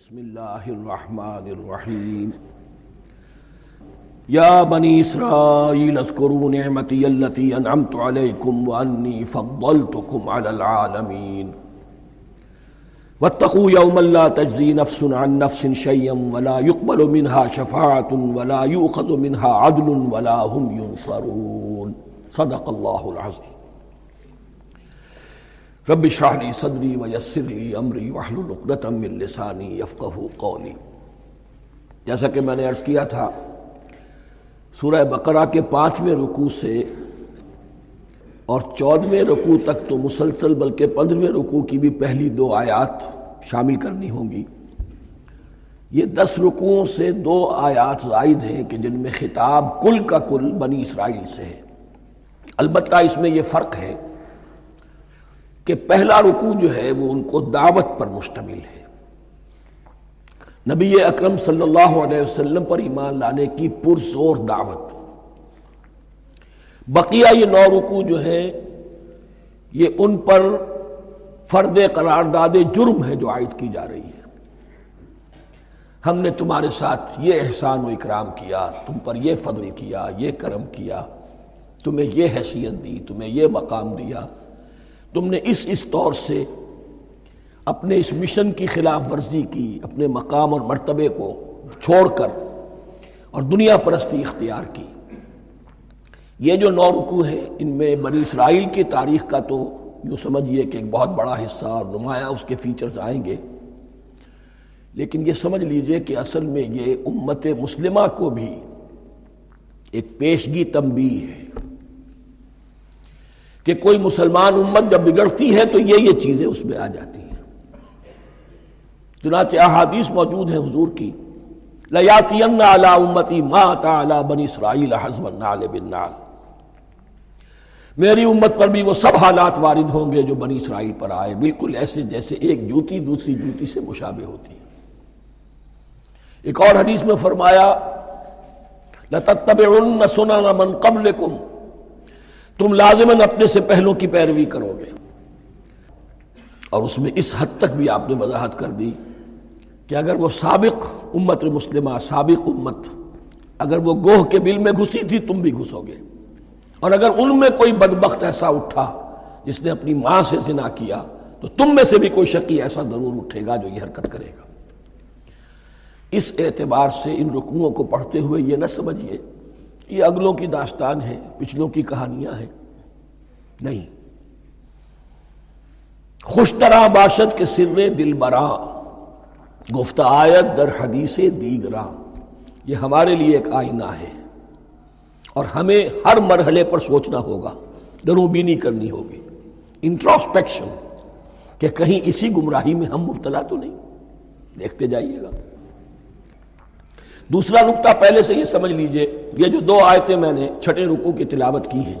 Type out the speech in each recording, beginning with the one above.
بسم الله الرحمن الرحيم يا بني إسرائيل اذكروا نعمتي التي أنعمت عليكم وأني فضلتكم على العالمين واتقوا يوما لا تجزي نفس عن نفس شيئا ولا يقبل منها شفاعة ولا يؤخذ منها عدل ولا هم ينصرون صدق الله العظيم رب اشرح لي صدري ويسر لي امري واحلل عقدة من لساني يفقهوا قولي۔ جیسا کہ میں نے عرض کیا تھا، سورہ بقرہ کے پانچویں رکوع سے اور چودویں رکوع تک تو مسلسل بلکہ پندرہویں رکوع کی بھی پہلی دو آیات شامل کرنی ہوں گی۔ یہ دس رکوعوں سے دو آیات زائد ہیں کہ جن میں خطاب کل کا کل بنی اسرائیل سے ہے۔ البتہ اس میں یہ فرق ہے کہ پہلا رکوع جو ہے وہ ان کو دعوت پر مشتمل ہے۔ نبی اکرم صلی اللہ علیہ وسلم پر ایمان لانے کی پرزور دعوت۔ بقیہ یہ نو رکوع جو ہے یہ ان پر فرد قرارداد جرم ہے جو عائد کی جا رہی ہے۔ ہم نے تمہارے ساتھ یہ احسان و اکرام کیا، تم پر یہ فضل کیا، یہ کرم کیا، تمہیں یہ حیثیت دی، تمہیں یہ مقام دیا۔ تم نے اس اس طور سے اپنے اس مشن کی خلاف ورزی کی، اپنے مقام اور مرتبے کو چھوڑ کر اور دنیا پرستی اختیار کی۔ یہ جو نو رکوع ہیں ان میں بنی اسرائیل کی تاریخ کا تو یوں سمجھیے کہ ایک بہت بڑا حصہ اور نمایاں اس کے فیچرز آئیں گے۔ لیکن یہ سمجھ لیجیے کہ اصل میں یہ امت مسلمہ کو بھی ایک پیشگی تنبیہ ہے۔ کہ کوئی مسلمان امت جب بگڑتی ہے تو یہ یہ چیزیں اس میں آ جاتی ہیں۔ چنانچہ احادیث موجود ہیں حضور کی۔ لیاتی امتی ما بنی اسرائیل حزم النال بالنال میری امت پر بھی وہ سب حالات وارد ہوں گے جو بنی اسرائیل پر آئے۔ بالکل ایسے جیسے ایک جوتی دوسری جوتی سے مشابہ ہوتی ہے۔ ایک اور حدیث میں فرمایا، لَتَتَّبِعُنَّ سُنَنَ مَنْ قَبْلِكُمْ تم لازماً اپنے سے پہلوں کی پیروی کرو گے۔ اور اس میں اس حد تک بھی آپ نے وضاحت کر دی کہ اگر وہ سابق امت مسلمہ، سابق امت، اگر وہ گوہ کے بل میں گھسی تھی، تم بھی گھسو گے۔ اور اگر ان میں کوئی بدبخت ایسا اٹھا جس نے اپنی ماں سے زنا کیا، تو تم میں سے بھی کوئی شکی ایسا ضرور اٹھے گا جو یہ حرکت کرے گا۔ اس اعتبار سے ان رکوعوں کو پڑھتے ہوئے یہ نہ سمجھیے یہ اگلوں کی داستان ہے، پچھلوں کی کہانیاں ہیں۔ نہیں۔ خوش طرح باشد کے سر دل برا، گفت آیت در حدیث دیگراں یہ ہمارے لیے ایک آئینہ ہے۔ اور ہمیں ہر مرحلے پر سوچنا ہوگا دروں بینی کرنی ہوگی۔ انٹراسپیکشن کہ کہیں اسی گمراہی میں ہم مبتلا تو نہیں۔ دیکھتے جائیے گا۔ دوسرا نقطہ پہلے سے یہ سمجھ لیجیے یہ جو دو آیتیں میں نے چھٹے رکو کی تلاوت کی ہیں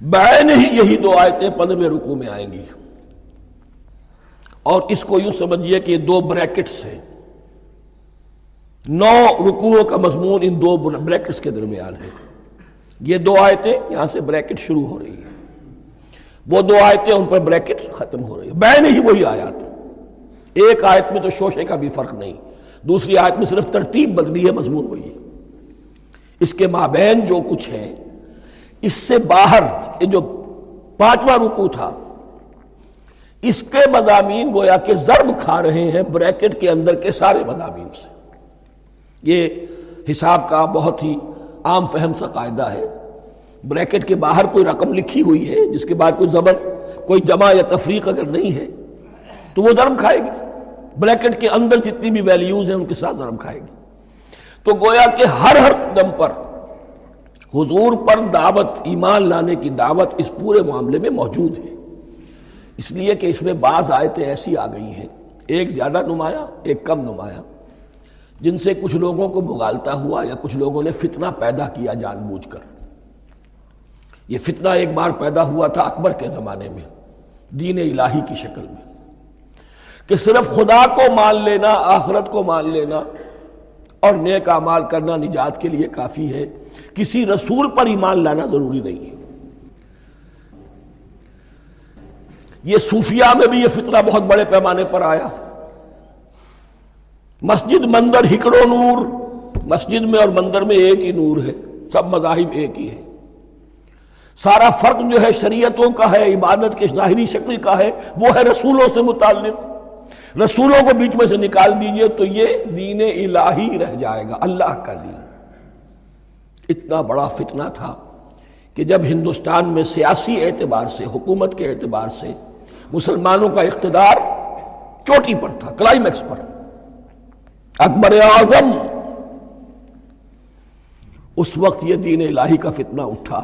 بین ہی یہی دو آیتیں پندرہویں رکو میں آئیں گی۔ اور اس کو یوں سمجھیے کہ یہ دو بریکٹس ہیں۔ نو رکوعوں کا مضمون ان دو بریکٹس کے درمیان ہے۔ یہ دو آیتیں یہاں سے بریکٹ شروع ہو رہی ہیں۔ وہ دو آیتیں ان پر بریکٹ ختم ہو رہی ہیں۔ بین ہی وہی آیات۔ ایک آیت میں تو شوشے کا بھی فرق نہیں۔ دوسری آیت میں صرف ترتیب بدلی ہے، مضمون ہوئی ہے۔ اس کے مابین جو کچھ ہے، اس سے باہر یہ جو پانچواں رکو تھا، اس کے مضامین گویا کہ ضرب کھا رہے ہیں بریکٹ کے اندر کے سارے مضامین سے۔ یہ حساب کا بہت ہی عام فہم سا قاعدہ ہے۔ بریکٹ کے باہر کوئی رقم لکھی ہوئی ہے، جس کے بعد کوئی زبر، کوئی جمع یا تفریق اگر نہیں ہے، تو وہ ضرب کھائے گی۔ بریکٹ کے اندر جتنی بھی ویلیوز ہیں ان کے ساتھ ضرب کھائے گی تو گویا کہ ہر ہر قدم پر حضور پر دعوت، ایمان لانے کی دعوت اس پورے معاملے میں موجود ہے۔ اس لیے کہ اس میں بعض آیتیں ایسی آ گئی ہیں۔ ایک زیادہ نمایاں، ایک کم نمایاں۔ جن سے کچھ لوگوں کو بغالتا ہوا یا کچھ لوگوں نے فتنہ پیدا کیا جان بوجھ کر۔ یہ فتنہ ایک بار پیدا ہوا تھا اکبر کے زمانے میں، دین الہی کی شکل میں۔ کہ صرف خدا کو مان لینا، آخرت کو مان لینا اور نیک اعمال کرنا نجات کے لیے کافی ہے۔ کسی رسول پر ایمان لانا ضروری نہیں ہے۔ یہ صوفیہ میں بھی یہ فطرہ بہت بڑے پیمانے پر آیا۔ مسجد مندر ہکڑو نور، مسجد میں اور مندر میں ایک ہی نور ہے۔ سب مذاہب ایک ہی ہے۔ سارا فرق جو ہے شریعتوں کا ہے، عبادت کے ظاہری شکل کا ہے، وہ ہے رسولوں سے متعلق۔ رسولوں کو بیچ میں سے نکال دیجیے تو یہ دین الہی رہ جائے گا، اللہ کا دین۔ اتنا بڑا فتنہ تھا کہ جب ہندوستان میں سیاسی اعتبار سے، حکومت کے اعتبار سے مسلمانوں کا اقتدار چوٹی پر تھا، کلائمیکس پر۔ اکبر اعظم، اس وقت یہ دین الہی کا فتنہ اٹھا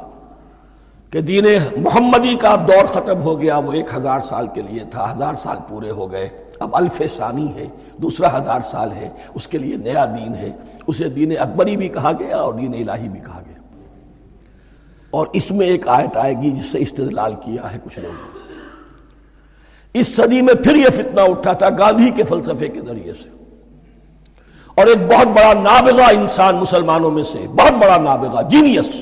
کہ دین محمدی کا دور ختم ہو گیا، وہ ایک ہزار سال کے لیے تھا، ہزار سال پورے ہو گئے۔ اب الف ثانی ہے، دوسرا ہزار سال ہے، اس کے لیے نیا دین ہے۔ اسے دین اکبری بھی کہا گیا اور دین الہی بھی کہا گیا۔ اور اس میں ایک آیت آئے گی جس سے استدلال کیا ہے کچھ لوگوں اس صدی میں پھر یہ فتنہ اٹھا تھا گاندھی کے فلسفے کے ذریعے سے۔ اور ایک بہت بڑا نابغہ انسان مسلمانوں میں سے، بہت بڑا نابغہ جینیس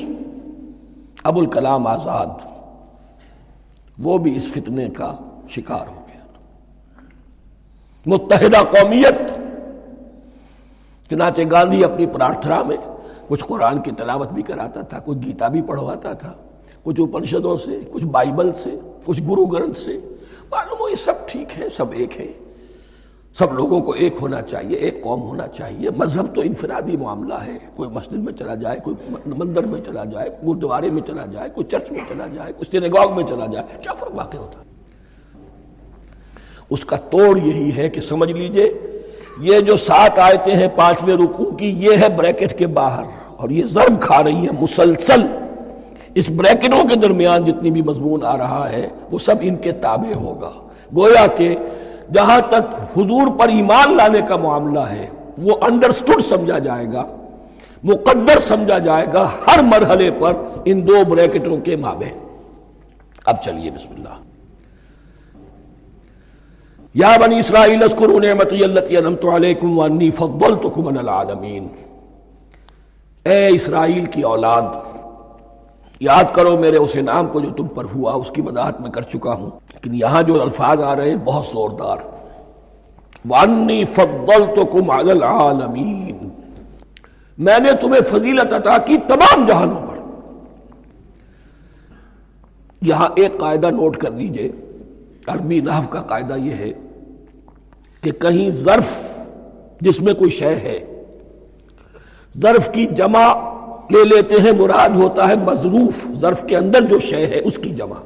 ابو الکلام آزاد، وہ بھی اس فتنے کا شکار ہو۔ متحدہ قومیت۔ چنانچہ گاندھی اپنی پرارتھنا میں کچھ قرآن کی تلاوت بھی کراتا تھا، کچھ گیتا بھی پڑھواتا تھا، کچھ اپنشدوں سے، کچھ بائبل سے، کچھ گرو گرنتھ سے۔ معلوم ہو یہ سب ٹھیک ہے، سب ایک ہے۔ سب لوگوں کو ایک ہونا چاہیے، ایک قوم ہونا چاہیے۔ مذہب تو انفرادی معاملہ ہے۔ کوئی مسجد میں چلا جائے، کوئی مندر میں چلا جائے گردوارے میں چلا جائے، کوئی چرچ میں چلا جائے، کوئی سینگاگ میں چلا جائے، کیا فرق واقع ہوتا؟ اس کا توڑ یہی ہے کہ سمجھ لیجیے، یہ جو سات آیتیں ہیں پانچویں رکوع کی، یہ ہے بریکٹ کے باہر، اور یہ ضرب کھا رہی ہے مسلسل۔ اس بریکٹوں کے درمیان جتنی بھی مضمون آ رہا ہے، وہ سب ان کے تابع ہوگا۔ گویا کہ جہاں تک حضور پر ایمان لانے کا معاملہ ہے، وہ انڈرسٹوڈ سمجھا جائے گا، مقدر سمجھا جائے گا ہر مرحلے پر ان دو بریکٹوں کے مابے اب چلیے، بسم اللہ۔ یا بنی اسرائیل اذکروا نعمتی اللتی انمت علیکم وانی فضلتکم علی العالمین۔ اے اسرائیل کی اولاد، یاد کرو میرے اس انعام کو جو تم پر ہوا، اس کی وضاحت میں کر چکا ہوں۔ لیکن یہاں جو الفاظ آ رہے ہیں، بہت زوردار۔ وانی فضلتکم علی العالمین۔ میں نے تمہیں فضیلت عطا کی تمام جہانوں پر۔ یہاں ایک قاعدہ نوٹ کر لیجیے۔ عربی نحو کا قاعدہ یہ ہے کہ کہیں ظرف جس میں کوئی شے ہے، ظرف کی جمع لے لیتے ہیں، مراد ہوتا ہے مضروف ظرف کے اندر جو شے ہے اس کی جمع۔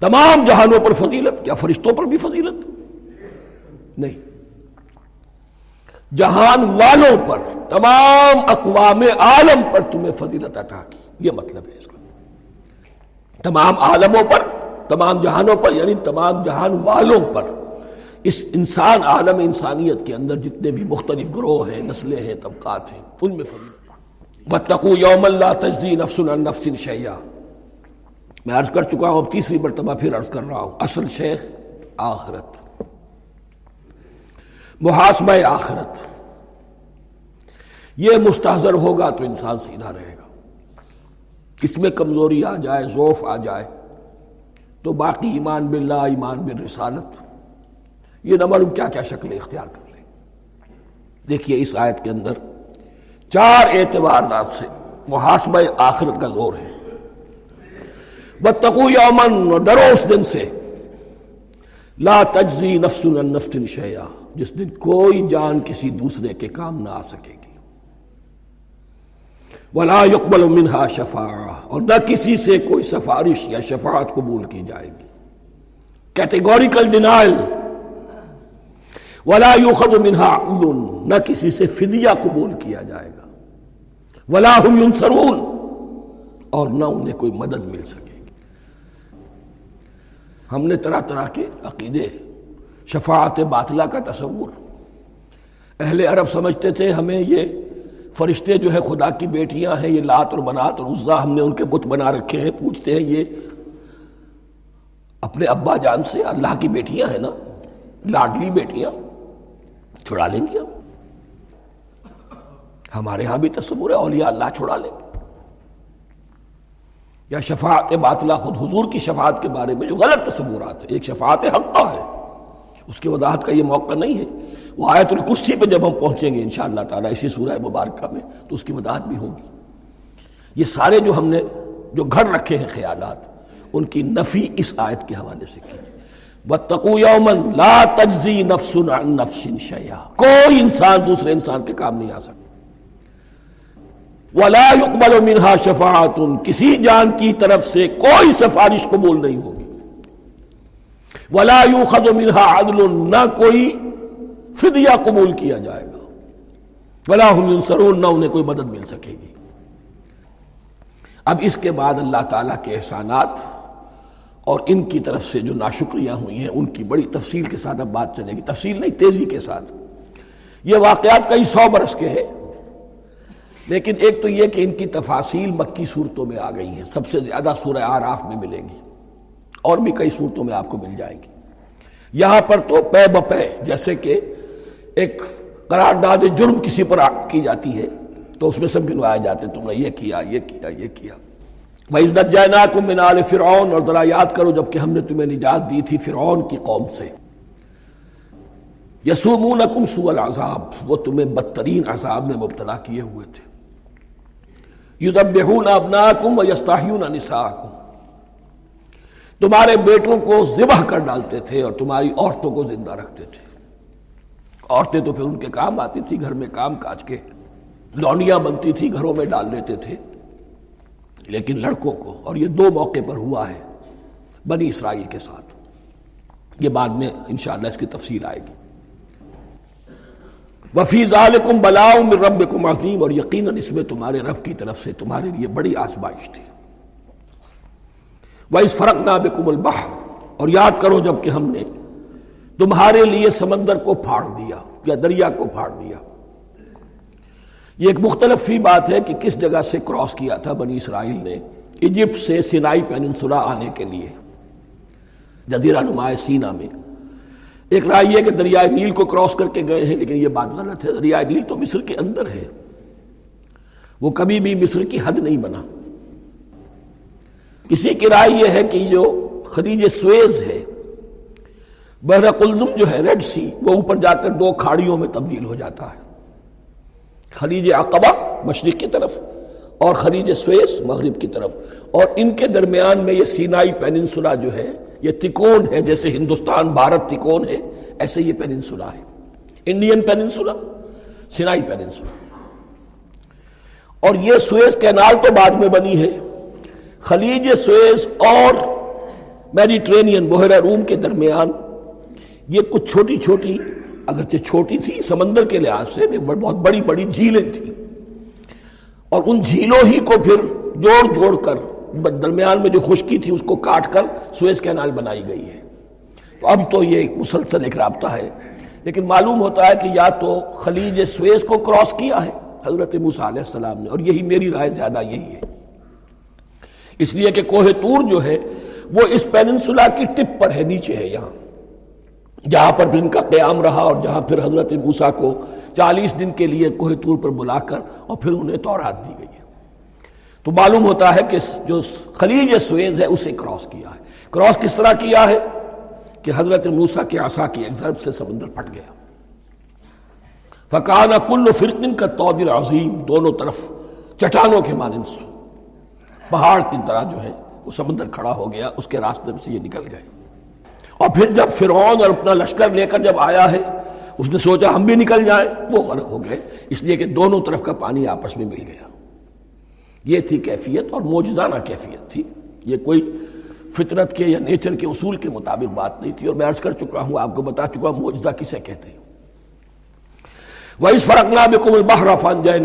تمام جہانوں پر فضیلت، کیا فرشتوں پر بھی فضیلت؟ نہیں۔ جہان والوں پر، تمام اقوام عالم پر تمہیں فضیلت عطا کی، یہ مطلب ہے اس کا۔ تمام عالموں پر تمام جہانوں پر یعنی تمام جہان والوں پر۔ اس انسان، عالم انسانیت کے اندر جتنے بھی مختلف گروہ ہیں، نسلیں ہیں، طبقات ہیں، ان میں فضیلت بتقو یوم اللہ تجزی نفس نفس شیا میں عرض کر چکا ہوں اب تیسری مرتبہ پھر عرض کر رہا ہوں۔ اصل شیخ، آخرت۔ محاسبہ آخرت۔ یہ مستحضر ہوگا تو انسان سیدھا رہے گا۔ کس میں کمزوری آ جائے ذوف آ جائے۔ تو باقی ایمان باللہ، ایمان بالرسالت. یہ نہ معلوم کیا کیا شکل اختیار کر لیں۔ دیکھیے اس آیت کے اندر چار اعتبار سے محاسبہ آخرت کا زور ہے۔ بتقو یومن ڈرو اس دن سے۔ لا تجزی نفس نفس شیا جس دن کوئی جان کسی دوسرے کے کام نہ آ سکے گی۔ ولا يقبل منها شفاعہ اور نہ کسی سے کوئی سفارش یا شفاعت قبول کی جائے گی۔ کیٹیگوریکل ڈینائل ولا يؤخذ منها عدل نہ کسی سے فدیہ قبول کیا جائے گا۔ ولا هم ينصرون، اور نہ انہیں کوئی مدد مل سکے گی۔ ہم نے طرح طرح کے عقیدے، شفاعت باطلہ کا تصور۔ اہل عرب سمجھتے تھے، ہمیں یہ فرشتے جو ہے خدا کی بیٹیاں ہیں، یہ لات اور بنات اور عزا ہم نے ان کے بت بنا رکھے ہیں، پوچھتے ہیں یہ اپنے ابا جان سے اللہ کی بیٹیاں ہیں نا؟ لاڈلی بیٹیاں، چھڑا لیں گے ہمارے ہاں بھی تصور ہے، اولیاء اللہ چھڑا لیں گے۔ یا شفاعت باطلہ خود حضور کی شفاعت کے بارے میں جو غلط تصورات ہیں، ایک شفاعت حقہ ہے، اس کی وضاحت کا یہ موقع نہیں ہے۔ وہ آیت القرسی پہ جب ہم پہنچیں گے انشاءاللہ تعالی، اسی سورہ مبارکہ میں، تو اس کی وضاحت بھی ہوگی یہ سارے جو ہم نے، جو گھڑ رکھے ہیں خیالات، ان کی نفی اس آیت کے حوالے سے کی۔ وَاتَّقُوا يَوْمًا لَا تَجْزِي نَفْسٌ عَن نَفْسٍ شَيْعًا کوئی انسان دوسرے انسان کے کام نہیں آ سکتا۔ وَلَا يُقْبَلُ مِنْهَا شَفَاعَةٌ۔ کسی جان کی طرف سے کوئی سفارش قبول نہیں ہوگی۔ وَلَا يُخَذُ مِنْهَا عَدْلٌ۔ نہ کوئی فدیہ قبول کیا جائے گا۔ وَلَا هُمْ نہ انہیں کوئی مدد مل سکے گی۔ اب اس کے بعد اللہ تعالیٰ کے احسانات اور ان کی طرف سے جو ناشکریاں ہوئی ہیں، ان کی بڑی تفصیل کے ساتھ اب بات چلے گی۔ تفصیل نہیں، تیزی کے ساتھ۔ یہ واقعات کئی سو برس کے ہیں، لیکن ایک تو یہ کہ ان کی تفاصیل مکی صورتوں میں آ گئی ہیں۔ سب سے زیادہ سورہ آراف میں ملے گی۔ اور بھی کئی صورتوں میں آپ کو مل جائیں گی۔ یہاں پر تو پے بپے، جیسے کہ ایک قرارداد جرم کسی پر کی جاتی ہے، تو اس میں سب گنوائے جاتے تم نے یہ کیا یہ کیا یہ کیا۔ وَإِذْ نَجَّيْنَاكُمْ مِنْ آلِ فِرْعَوْنَ، اور ذرا یاد کرو، جبکہ ہم نے تمہیں نجات دی تھی فرعون کی قوم سے۔ یسومونکم سوء العذاب، وہ تمہیں بدترین عذاب میں مبتلا کیے ہوئے تھے۔ یذبحون ابناکم ویستحیون نساءکم تمہارے بیٹوں کو ذبح کر ڈالتے تھے اور تمہاری عورتوں کو زندہ رکھتے تھے۔ عورتیں تو پھر ان کے کام آتی تھی، گھر میں کام کاج کے۔ لونیاں بنتی تھی گھروں میں ڈال لیتے تھے۔ لیکن لڑکوں کو، اور یہ دو موقع پر ہوا ہے بنی اسرائیل کے ساتھ۔ یہ بعد میں انشاءاللہ اس کی تفصیل آئے گی۔ وفی ذالکم بلاؤ من ربکم عظیم، اور یقیناً اس میں تمہارے رب کی طرف سے تمہارے لیے بڑی آزمائش تھی۔ وہ اس فرق نہ بکم البحر، اور یاد کرو جبکہ ہم نے تمہارے لیے سمندر کو پھاڑ دیا یا دریا کو پھاڑ دیا۔ یہ ایک مختلف فی بات ہے کہ کس جگہ سے کراس کیا تھا بنی اسرائیل نے ایجپٹ سے سینائی پیننسلا آنے کے لیے۔ جزیرہ نمائے سینا میں۔ ایک رائے یہ کہ دریائے نیل کو کراس کر کے گئے ہیں لیکن یہ بات غلط ہے، دریائے نیل تو مصر کے اندر ہے۔ وہ کبھی بھی مصر کی حد نہیں بنا۔ کسی کی رائے یہ ہے کہ جو خلیج سویز ہے بحر قلزم جو ہے ریڈ سی، وہ اوپر جا کر دو کھاڑیوں میں تبدیل ہو جاتا ہے۔ خلیج عقبہ مشرق کی طرف اور خلیج سویس مغرب کی طرف۔ اور ان کے درمیان میں یہ سینائی پیننسولا جو ہے، یہ تکون ہے، جیسے ہندوستان، بھارت تکون ہے، ایسے یہ پیننسولا ہے۔ Indian peninsula, Sinai peninsula. اور یہ سویس کینال تو بعد میں بنی ہے۔ خلیج سویس اور میڈیٹرینین، بحیرہ روم کے درمیان یہ کچھ چھوٹی چھوٹی، اگرچہ چھوٹی تھی، سمندر کے لحاظ سے بہت بڑی بڑی جھیلیں تھیں۔ اور ان جھیلوں ہی کو پھر جوڑ جوڑ کر، درمیان میں جو خشکی تھی، اس کو کاٹ کر سویز کینال بنائی گئی ہے۔ تو اب تو یہ ایک مسلسل ایک رابطہ ہے۔ لیکن معلوم ہوتا ہے کہ یا تو خلیج سویز کو کراس کیا ہے، حضرت موسیٰ علیہ السلام نے، اور یہی میری رائے زیادہ یہی ہے۔ اس لیے کہ کوہ تور جو ہے، وہ اس پیننسولا کی ٹپ پر ہے، نیچے ہے یہاں۔ جہاں پر پھر ان کا قیام رہا اور جہاں پھر حضرت موسیٰ کو چالیس دن کے لیے کوہ تور پر بلا کر اور پھر انہیں تورات دی گئی ہے۔ تو معلوم ہوتا ہے کہ جو خلیج سویز ہے، اسے کراس کیا ہے۔ کراس کس طرح کیا ہے؟ کہ حضرت موسیٰ کے عصا کی ایک ضرب سے سمندر پھٹ گیا۔ فکانہ کل فرقن کا تودر عظیم، دونوں طرف چٹانوں کے مانند پہاڑ کی طرح جو ہے، وہ سمندر کھڑا ہو گیا، اس کے راستے سے یہ نکل گئے۔ اور پھر جب فرعون اور اپنا لشکر لے کر جب آیا ہے، اس نے سوچا ہم بھی نکل جائیں۔ وہ غرق ہو گئے، اس لیے کہ دونوں طرف کا پانی آپس میں مل گیا۔ یہ تھی کیفیت اور موجزانہ کیفیت تھی۔ یہ کوئی فطرت کے یا نیچر کے اصول کے مطابق بات نہیں تھی۔ اور میں عرض کر چکا ہوں، آپ کو بتا چکا ہوں موجزہ کسے کہتے ہیں؟ وہ اس فرق نام البحر فان جائے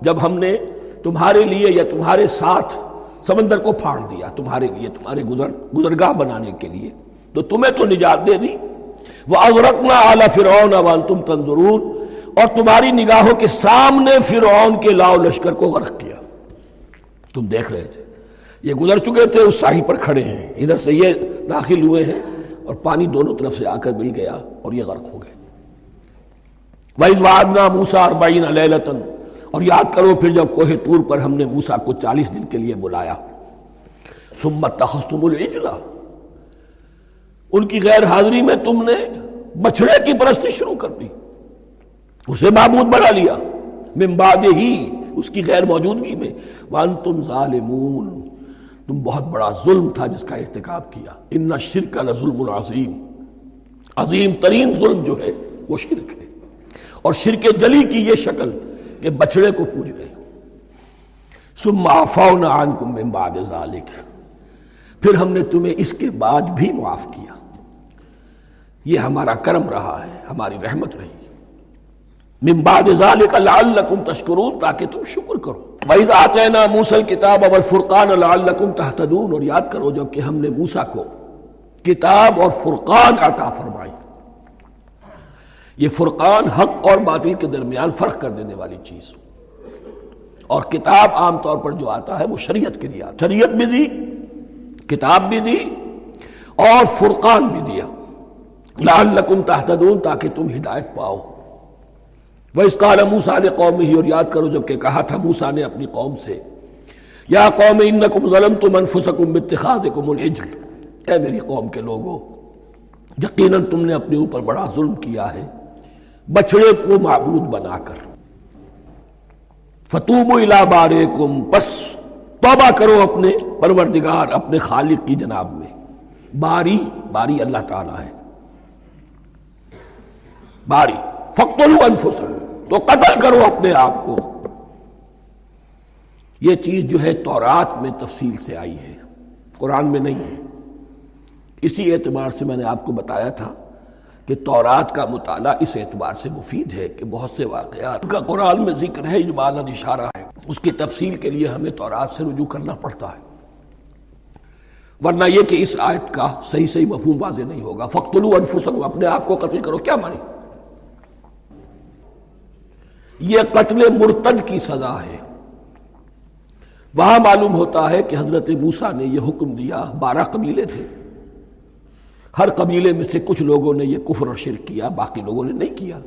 جب ہم نے تمہارے لیے یا تمہارے ساتھ سمندر کو پھاڑ دیا، تمہارے لیے، تمہارے گزر، گزرگاہ بنانے کے لیے۔ تو تمہیں تو نجات دے دی۔ وہ اغرقنا اعلیٰ فرعون وان تم تنظرون۔ اور تمہاری نگاہوں کے سامنے فرعون کے لاؤ لشکر کو غرق کیا۔ تم دیکھ رہے تھے۔ یہ گزر چکے تھے، اس ساحل پر کھڑے ہیں۔ ادھر سے یہ داخل ہوئے ہیں اور پانی دونوں طرف سے آ کر مل گیا اور یہ غرق ہو گئے۔ وَإِذْ وَعَدْنَا مُوسَىٰ أَرْبَعِينَ لَيْلَةً۔ اور یاد کرو پھر جب کوہ تور پر ہم نے موسیٰ کو چالیس دن کے لیے بلایا۔ ثُمَّ اتَّخَذْتُمُ الْعِجْلَ۔ ان کی غیر حاضری میں تم نے بچڑے کی پرستی شروع کر دی۔ اسے معبود بنا لیا۔ من بعد ہی اس کی غیر موجودگی میں۔ وانتم ظالمون۔ تم بہت بڑا ظلم تھا جس کا ارتکاب کیا۔ ان شرک لظلم العظیم۔ عظیم ترین ظلم جو ہے وہ شرک ہے۔ اور شرک جلی کی یہ شکل کہ بچڑے کو پوج گئے ثم عفونا عنکم من بعد ذالک پھر ہم نے تمہیں اس کے بعد بھی معاف کیا۔ یہ ہمارا کرم رہا ہے، ہماری رحمت رہی۔ من بعد ذالک لعلکم تشکرون، تاکہ تم شکر کرو۔ وَإِذْ آتَيْنَا مُوسَى الْكِتَابَ وَالْفُرْقَانَ لَعَلَّكُمْ تَحْتَدُونَ اور یاد کرو، جبکہ ہم نے موسیٰ کو کتاب اور فرقان عطا فرمائی۔ یہ فرقان حق اور باطل کے درمیان فرق کر دینے والی چیز۔ اور کتاب عام طور پر جو آتا ہے، وہ شریعت کے لیے آتا شریعت بھی دی، کتاب بھی دی اور فرقان بھی دیا۔ لعلکم تحتدون تاکہ تم ہدایت پاؤ۔ وہ اس کال موسا نے قوم ہی اور یاد کرو جبکہ کہا تھا موسا نے اپنی قوم سے، یا قوم، انکم ظلمتم انفسکم باتخاذکم العجل۔ اے میری قوم کے لوگوں، یقیناً تم نے اپنے اوپر بڑا ظلم کیا ہے۔ بچڑے کو معبود بنا کر۔ فتوب الى بارکم پس توبہ کرو اپنے پروردگار، اپنے خالق کی جناب میں۔ باری باری اللہ تعالی ہے۔ باری فقتلوا انفسکم تو قتل کرو اپنے آپ کو. یہ چیز جو ہے تورات میں تفصیل سے آئی ہے. قرآن میں نہیں ہے. اسی اعتبار سے میں نے آپ کو بتایا تھا کہ تورات کا مطالعہ اس اعتبار سے مفید ہے کہ بہت سے واقعات کا قرآن میں ذکر ہے، اجمالا اشارہ ہے. اس کی تفصیل کے لیے ہمیں تورات سے رجوع کرنا پڑتا ہے. ورنہ یہ کہ اس آیت کا صحیح صحیح مفہوم واضح نہیں ہوگا. فقتلو انفسکم اپنے آپ کو قتل کرو. کیا مانی؟ یہ قتل مرتد کی سزا ہے۔ وہاں معلوم ہوتا ہے کہ حضرت موسیٰ نے یہ حکم دیا، بارہ قبیلے تھے۔ ہر قبیلے میں سے کچھ لوگوں نے یہ کفر اور شرک کیا، باقی لوگوں نے نہیں کیا۔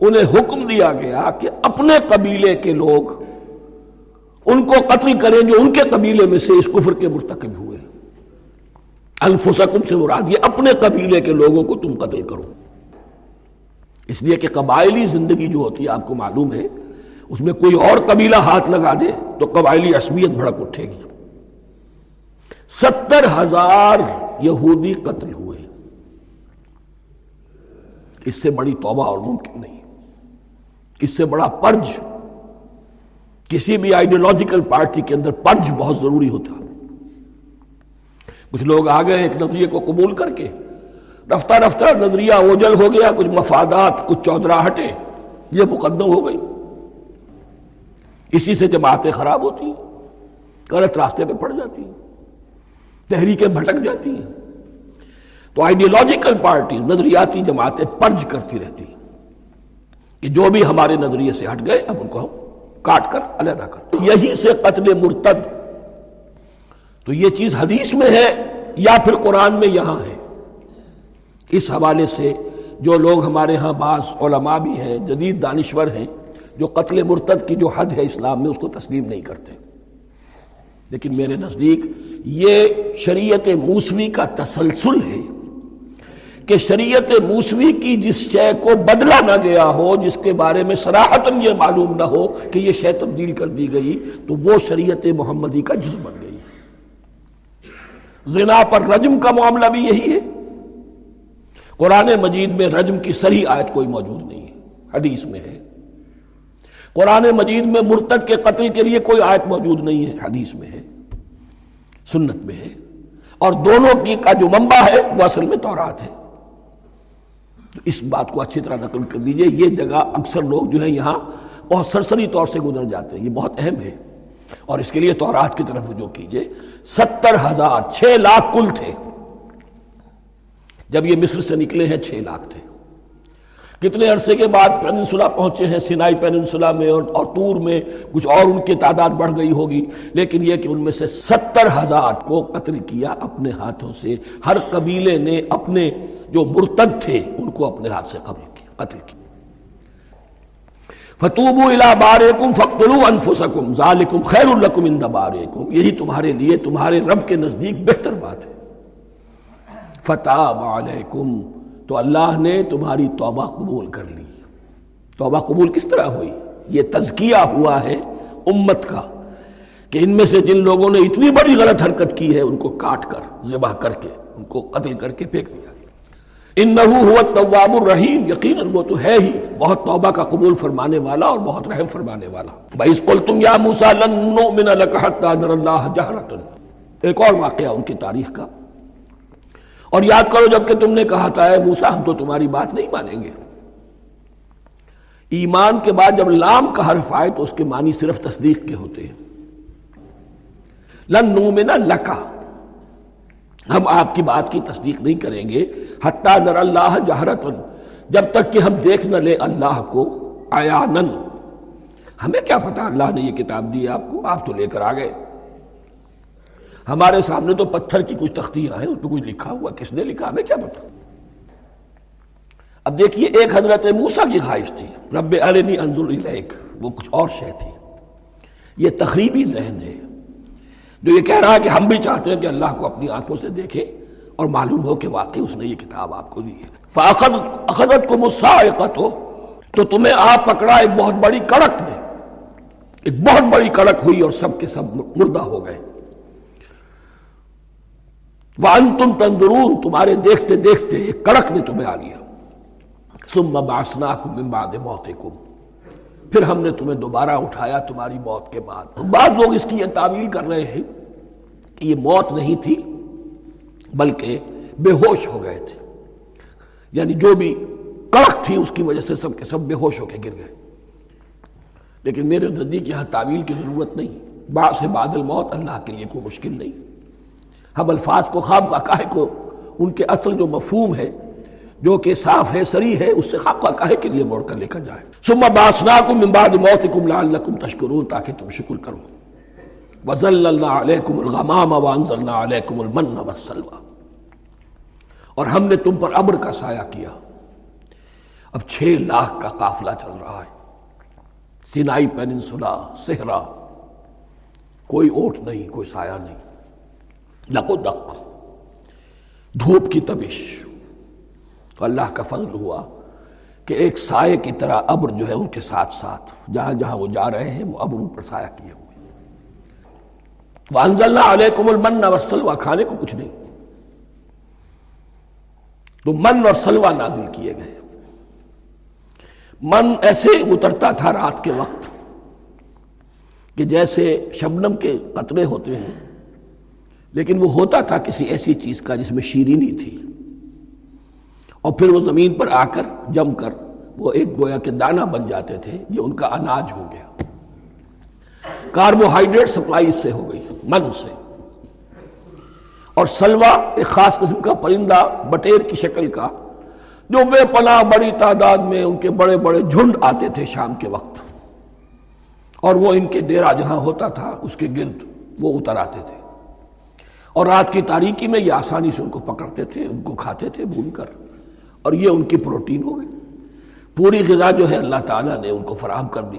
انہیں حکم دیا گیا کہ اپنے قبیلے کے لوگ ان کو قتل کریں جو ان کے قبیلے میں سے اس کفر کے مرتکب ہوئے۔ انفسکم سے مراد یہ اپنے قبیلے کے لوگوں کو تم قتل کرو۔ اس لیے کہ قبائلی زندگی جو ہوتی ہے، آپ کو معلوم ہے، اس میں کوئی اور قبیلہ ہاتھ لگا دے تو قبائلی عصبیت بھڑک اٹھے گی۔ ستر ہزار یہودی قتل ہوئے۔ اس سے بڑی توبہ اور ممکن نہیں۔ اس سے بڑا پرج۔ کسی بھی آئیڈیولوجیکل پارٹی کے اندر پرج بہت ضروری ہوتا۔ کچھ لوگ آ گئے ایک نظریے کو قبول کر کے۔ رفتہ رفتہ نظریہ اوجل ہو گیا، کچھ مفادات، کچھ چودراہٹیں، یہ مقدم ہو گئی۔ اسی سے جماعتیں خراب ہوتی ہیں، غلط راستے پہ پڑ جاتی ہیں، تحریکیں بھٹک جاتی ہیں۔ تو آئیڈیولوجیکل پارٹی نظریاتی جماعتیں پرج کرتی رہتی ہیں کہ جو بھی ہمارے نظریے سے ہٹ گئے، اب ان کو ہم کاٹ کر علیحدہ کر یہی سے قتل مرتد۔ تو یہ چیز حدیث میں ہے یا پھر قرآن میں یہاں ہے؟ اس حوالے سے جو لوگ ہمارے ہاں بعض علماء بھی ہیں، جدید دانشور ہیں، جو قتل مرتد کی جو حد ہے اسلام میں، اس کو تسلیم نہیں کرتے۔ لیکن میرے نزدیک یہ شریعت موسوی کا تسلسل ہے کہ شریعت موسوی کی جس شے کو بدلا نہ گیا ہو، جس کے بارے میں سراحتاً یہ معلوم نہ ہو کہ یہ شے تبدیل کر دی گئی، تو وہ شریعت محمدی کا جز بن گئی۔ زنا پر رجم کا معاملہ بھی یہی ہے۔ قرآن مجید میں رجم کی صحیح آیت کوئی موجود نہیں ہے، حدیث میں ہے۔ قرآن مجید میں مرتد کے قتل کے لیے کوئی آیت موجود نہیں ہے، حدیث میں ہے، سنت میں ہے۔ اور دونوں کی کا جو منبع ہے، وہ اصل میں تورات ہے۔ تو اس بات کو اچھی طرح نقل کر دیجیے یہ جگہ اکثر لوگ جو ہے یہاں بہت سرسری طور سے گزر جاتے ہیں، یہ بہت اہم ہے۔ اور اس کے لیے تورات کی طرف رجوع کیجیے۔ ستر ہزار چھ لاکھ کل تھے۔ جب یہ مصر سے نکلے ہیں، چھ لاکھ تھے۔ کتنے عرصے کے بعد پیننسولا پہنچے ہیں، سینائی پیننسولا میں اور اور تور میں کچھ اور ان کی تعداد بڑھ گئی ہوگی۔ لیکن یہ کہ ان میں سے ستر ہزار کو قتل کیا اپنے ہاتھوں سے۔ ہر قبیلے نے اپنے جو مرتد تھے، ان کو اپنے ہاتھ سے قبل کیا، قتل کیا۔ فتوبو الى بارکم فقتلوا انفسکم ذالکم خیر لکم اند بارکم یہی تمہارے لیے، تمہارے رب کے نزدیک بہتر بات ہے۔ فتاب علیکم، تو اللہ نے تمہاری توبہ قبول کر لی۔ توبہ قبول کس طرح ہوئی؟ یہ تزکیہ ہوا ہے امت کا کہ ان میں سے جن لوگوں نے اتنی بڑی غلط حرکت کی ہے، ان کو کاٹ کر، ذبح کر کے، ان کو قتل کر کے پھینک دیا۔ ان نحو الرحیم، یقیناً وہ تو ہے ہی، بہت توبہ کا قبول فرمانے والا اور بہت رحم فرمانے والا۔ بھائی قل تم یا موسا لن نؤمن لك حتى نر اللہ جہرۃ۔ ایک اور واقعہ ان کی تاریخ کا۔ اور یاد کرو جبکہ تم نے کہا تھا، اے موسا ہم تو تمہاری بات نہیں مانیں گے۔ ایمان کے بعد جب لام کا حرف آئے تو اس کے معنی صرف تصدیق کے ہوتے ہیں۔ لن نؤمن لك ہم آپ کی بات کی تصدیق نہیں کریں گے۔ حتیٰ نر اللہ جہرت جب تک کہ ہم دیکھ نہ لیں اللہ کو آیا ہمیں کیا پتا، اللہ نے یہ کتاب دی آپ کو؟ آپ تو لے کر آ گئے۔ ہمارے سامنے تو پتھر کی کچھ تختیاں ہیں اس پہ کچھ لکھا ہوا، کس نے لکھا، ہمیں کیا پتا اب دیکھیے، ایک حضرت موسا کی خواہش تھی۔ رب ارنی انظر الیک، وہ کچھ اور شے تھی۔ یہ تقریبی ذہن ہے، جو یہ کہہ رہا ہے کہ ہم بھی چاہتے ہیں کہ اللہ کو اپنی آنکھوں سے دیکھیں اور معلوم ہو کہ واقعی اس نے یہ کتاب آپ کو دی ہے۔ فاخذت کو مسائقت ہو تو تمہیں آپ پکڑا ایک بہت بڑی کڑک نے۔ ایک بہت بڑی کڑک ہوئی اور سب کے سب مردہ ہو گئے۔ وَأَنْتُمْ تَنْظُرُونَ، تمہارے دیکھتے دیکھتے ایک کڑک نے تمہیں آ لیا۔ ثُمَّ بَعْثْنَاكُمْ مِنْ بَعْدِ مَوْتِكُمْ پھر ہم نے تمہیں دوبارہ اٹھایا تمہاری موت کے بعد۔ بعض لوگ اس کی یہ تعویل کر رہے ہیں کہ یہ موت نہیں تھی، بلکہ بے ہوش ہو گئے تھے۔ یعنی جو بھی کڑک تھی، اس کی وجہ سے سب کے سب بے ہوش ہو کے گر گئے۔ لیکن میرے نزدیک یہاں تعویل کی ضرورت نہیں۔ بعض سے بادل موت اللہ کے لیے کوئی مشکل نہیں۔ ہم الفاظ کو، خواب کا کاہے کو، ان کے اصل جو مفہوم ہے، جو کہ صاف ہے، سری ہے، اس سے خاکہ کاہے کے لیے موڑ کر لے کر جائے سما باسناکم من بعد موتکم لعلکم تشکرون، تاکہ تم شکر کرو۔ وزللنا علیکم الغمام وانزلنا علیکم المن والسلوى اور ہم نے تم پر ابر کا سایہ کیا۔ اب چھ لاکھ کا قافلہ چل رہا ہے۔ سینائی پیننسولا، صحرا۔ کوئی اوٹ نہیں، کوئی سایہ نہیں۔ لکو دق، دھوپ کی تبش تو اللہ کا فضل ہوا کہ ایک سائے کی طرح ابر جو ہے ان کے ساتھ ساتھ، جہاں جہاں وہ جا رہے ہیں، وہ ابر ان پر سایہ کیے ہوئے۔ وانزلنا علیکم المن والسلوى کھانے کو کچھ نہیں۔ تو من اور سلوہ نازل کیے گئے۔ من ایسے اترتا تھا رات کے وقت کہ جیسے شبنم کے قطرے ہوتے ہیں۔ لیکن وہ ہوتا تھا کسی ایسی چیز کا جس میں شیرینی تھی۔ اور پھر وہ زمین پر آ کر جم کر وہ ایک گویا کے دانہ بن جاتے تھے، یہ ان کا اناج ہو گیا۔ کاربوہائیڈریٹ سپلائی اس سے ہو گئی من سے۔ اور سلوا ایک خاص قسم کا پرندہ بٹیر کی شکل کا، جو بے پناہ بڑی تعداد میں ان کے بڑے بڑے جھنڈ آتے تھے شام کے وقت۔ اور وہ ان کے ڈیرا جہاں ہوتا تھا، اس کے گرد وہ اتر آتے تھے۔ اور رات کی تاریکی میں یہ آسانی سے ان کو پکڑتے تھے، ان کو کھاتے تھے بھون کر، اور یہ ان کی پروٹین ہو گئی۔ پوری غذا جو ہے اللہ تعالیٰ نے ان کو فراہم کر دی۔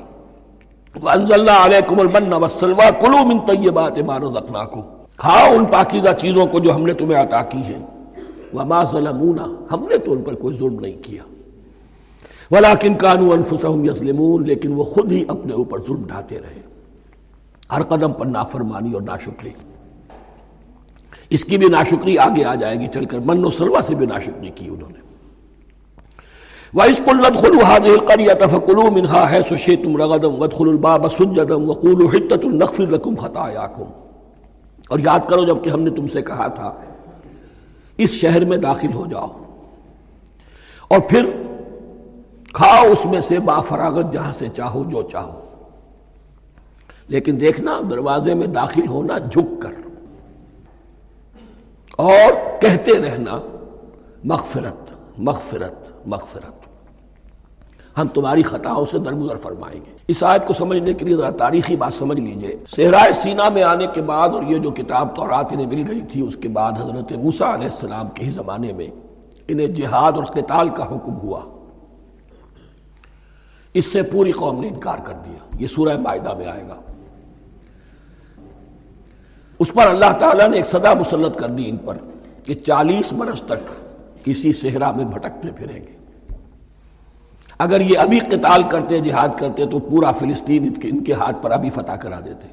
عَلَيْكُمُ الْمَنَّ وَالسَّلْوَى كُلُوا مِن طَيِّبَاتِ مَا رَزَقْنَاكُمْ۔ کھاؤ ان پاکیزہ چیزوں کو جو ہم نے تمہیں عطا کی ہیں۔ وَمَا ظَلَمُونَ، ہم نے تو ان پر کوئی ظلم نہیں کیا۔ وَلَكِنْ كَانُوا أَنفُسَهُمْ يَظْلِمُونَ، لیکن وہ خود ہی اپنے اوپر ظلم ڈھاتے رہے۔ ہر قدم پر نافرمانی اور ناشکری۔ اس کی بھی ناشکری آگے آ جائے گی، چل کر۔ من و سلوہ سے بھی ناشکری کی انہوں نے۔ وَإِذْ قُلْ ادْخُلُوا هَذِهِ الْقَرْيَةَ فَكُلُوا مِنْهَا حَيْثُ شِئْتُمْ رَغَدًا وَادْخُلُوا الْبَابَ سُجَّدًا وَقُولُوا حِطَّةٌ نَغْفِرْ لَكُمْ خَطَايَاكُمْ۔ اور یاد کرو جبکہ ہم نے تم سے کہا تھا، اس شہر میں داخل ہو جاؤ۔ اور پھر کھاؤ اس میں سے با فراغت جہاں سے چاہو، جو چاہو۔ لیکن دیکھنا، دروازے میں داخل ہونا جھک کر۔ اور کہتے رہنا مغفرت مغفرت مغفرت۔ ہم تمہاری خطاؤں سے درگزر فرمائیں گے۔ اس آیت کو سمجھنے کے لیے ذرا تاریخی بات سمجھ لیجیے۔ صحرائے سینا میں آنے کے بعد اور یہ جو کتاب تورات انہیں مل گئی تھی، اس کے بعد حضرت موسیٰ علیہ السلام کے ہی زمانے میں انہیں جہاد اور قتال کا حکم ہوا۔ اس سے پوری قوم نے انکار کر دیا۔ یہ سورہ معاہدہ میں آئے گا۔ اس پر اللہ تعالیٰ نے ایک صدا مسلط کر دی ان پر کہ چالیس برس تک اسی صحرا میں بھٹکتے پھریں گے۔ اگر یہ ابھی قتال کرتے، جہاد کرتے، تو پورا فلسطین ان کے ہاتھ پر ابھی فتح کرا دیتے۔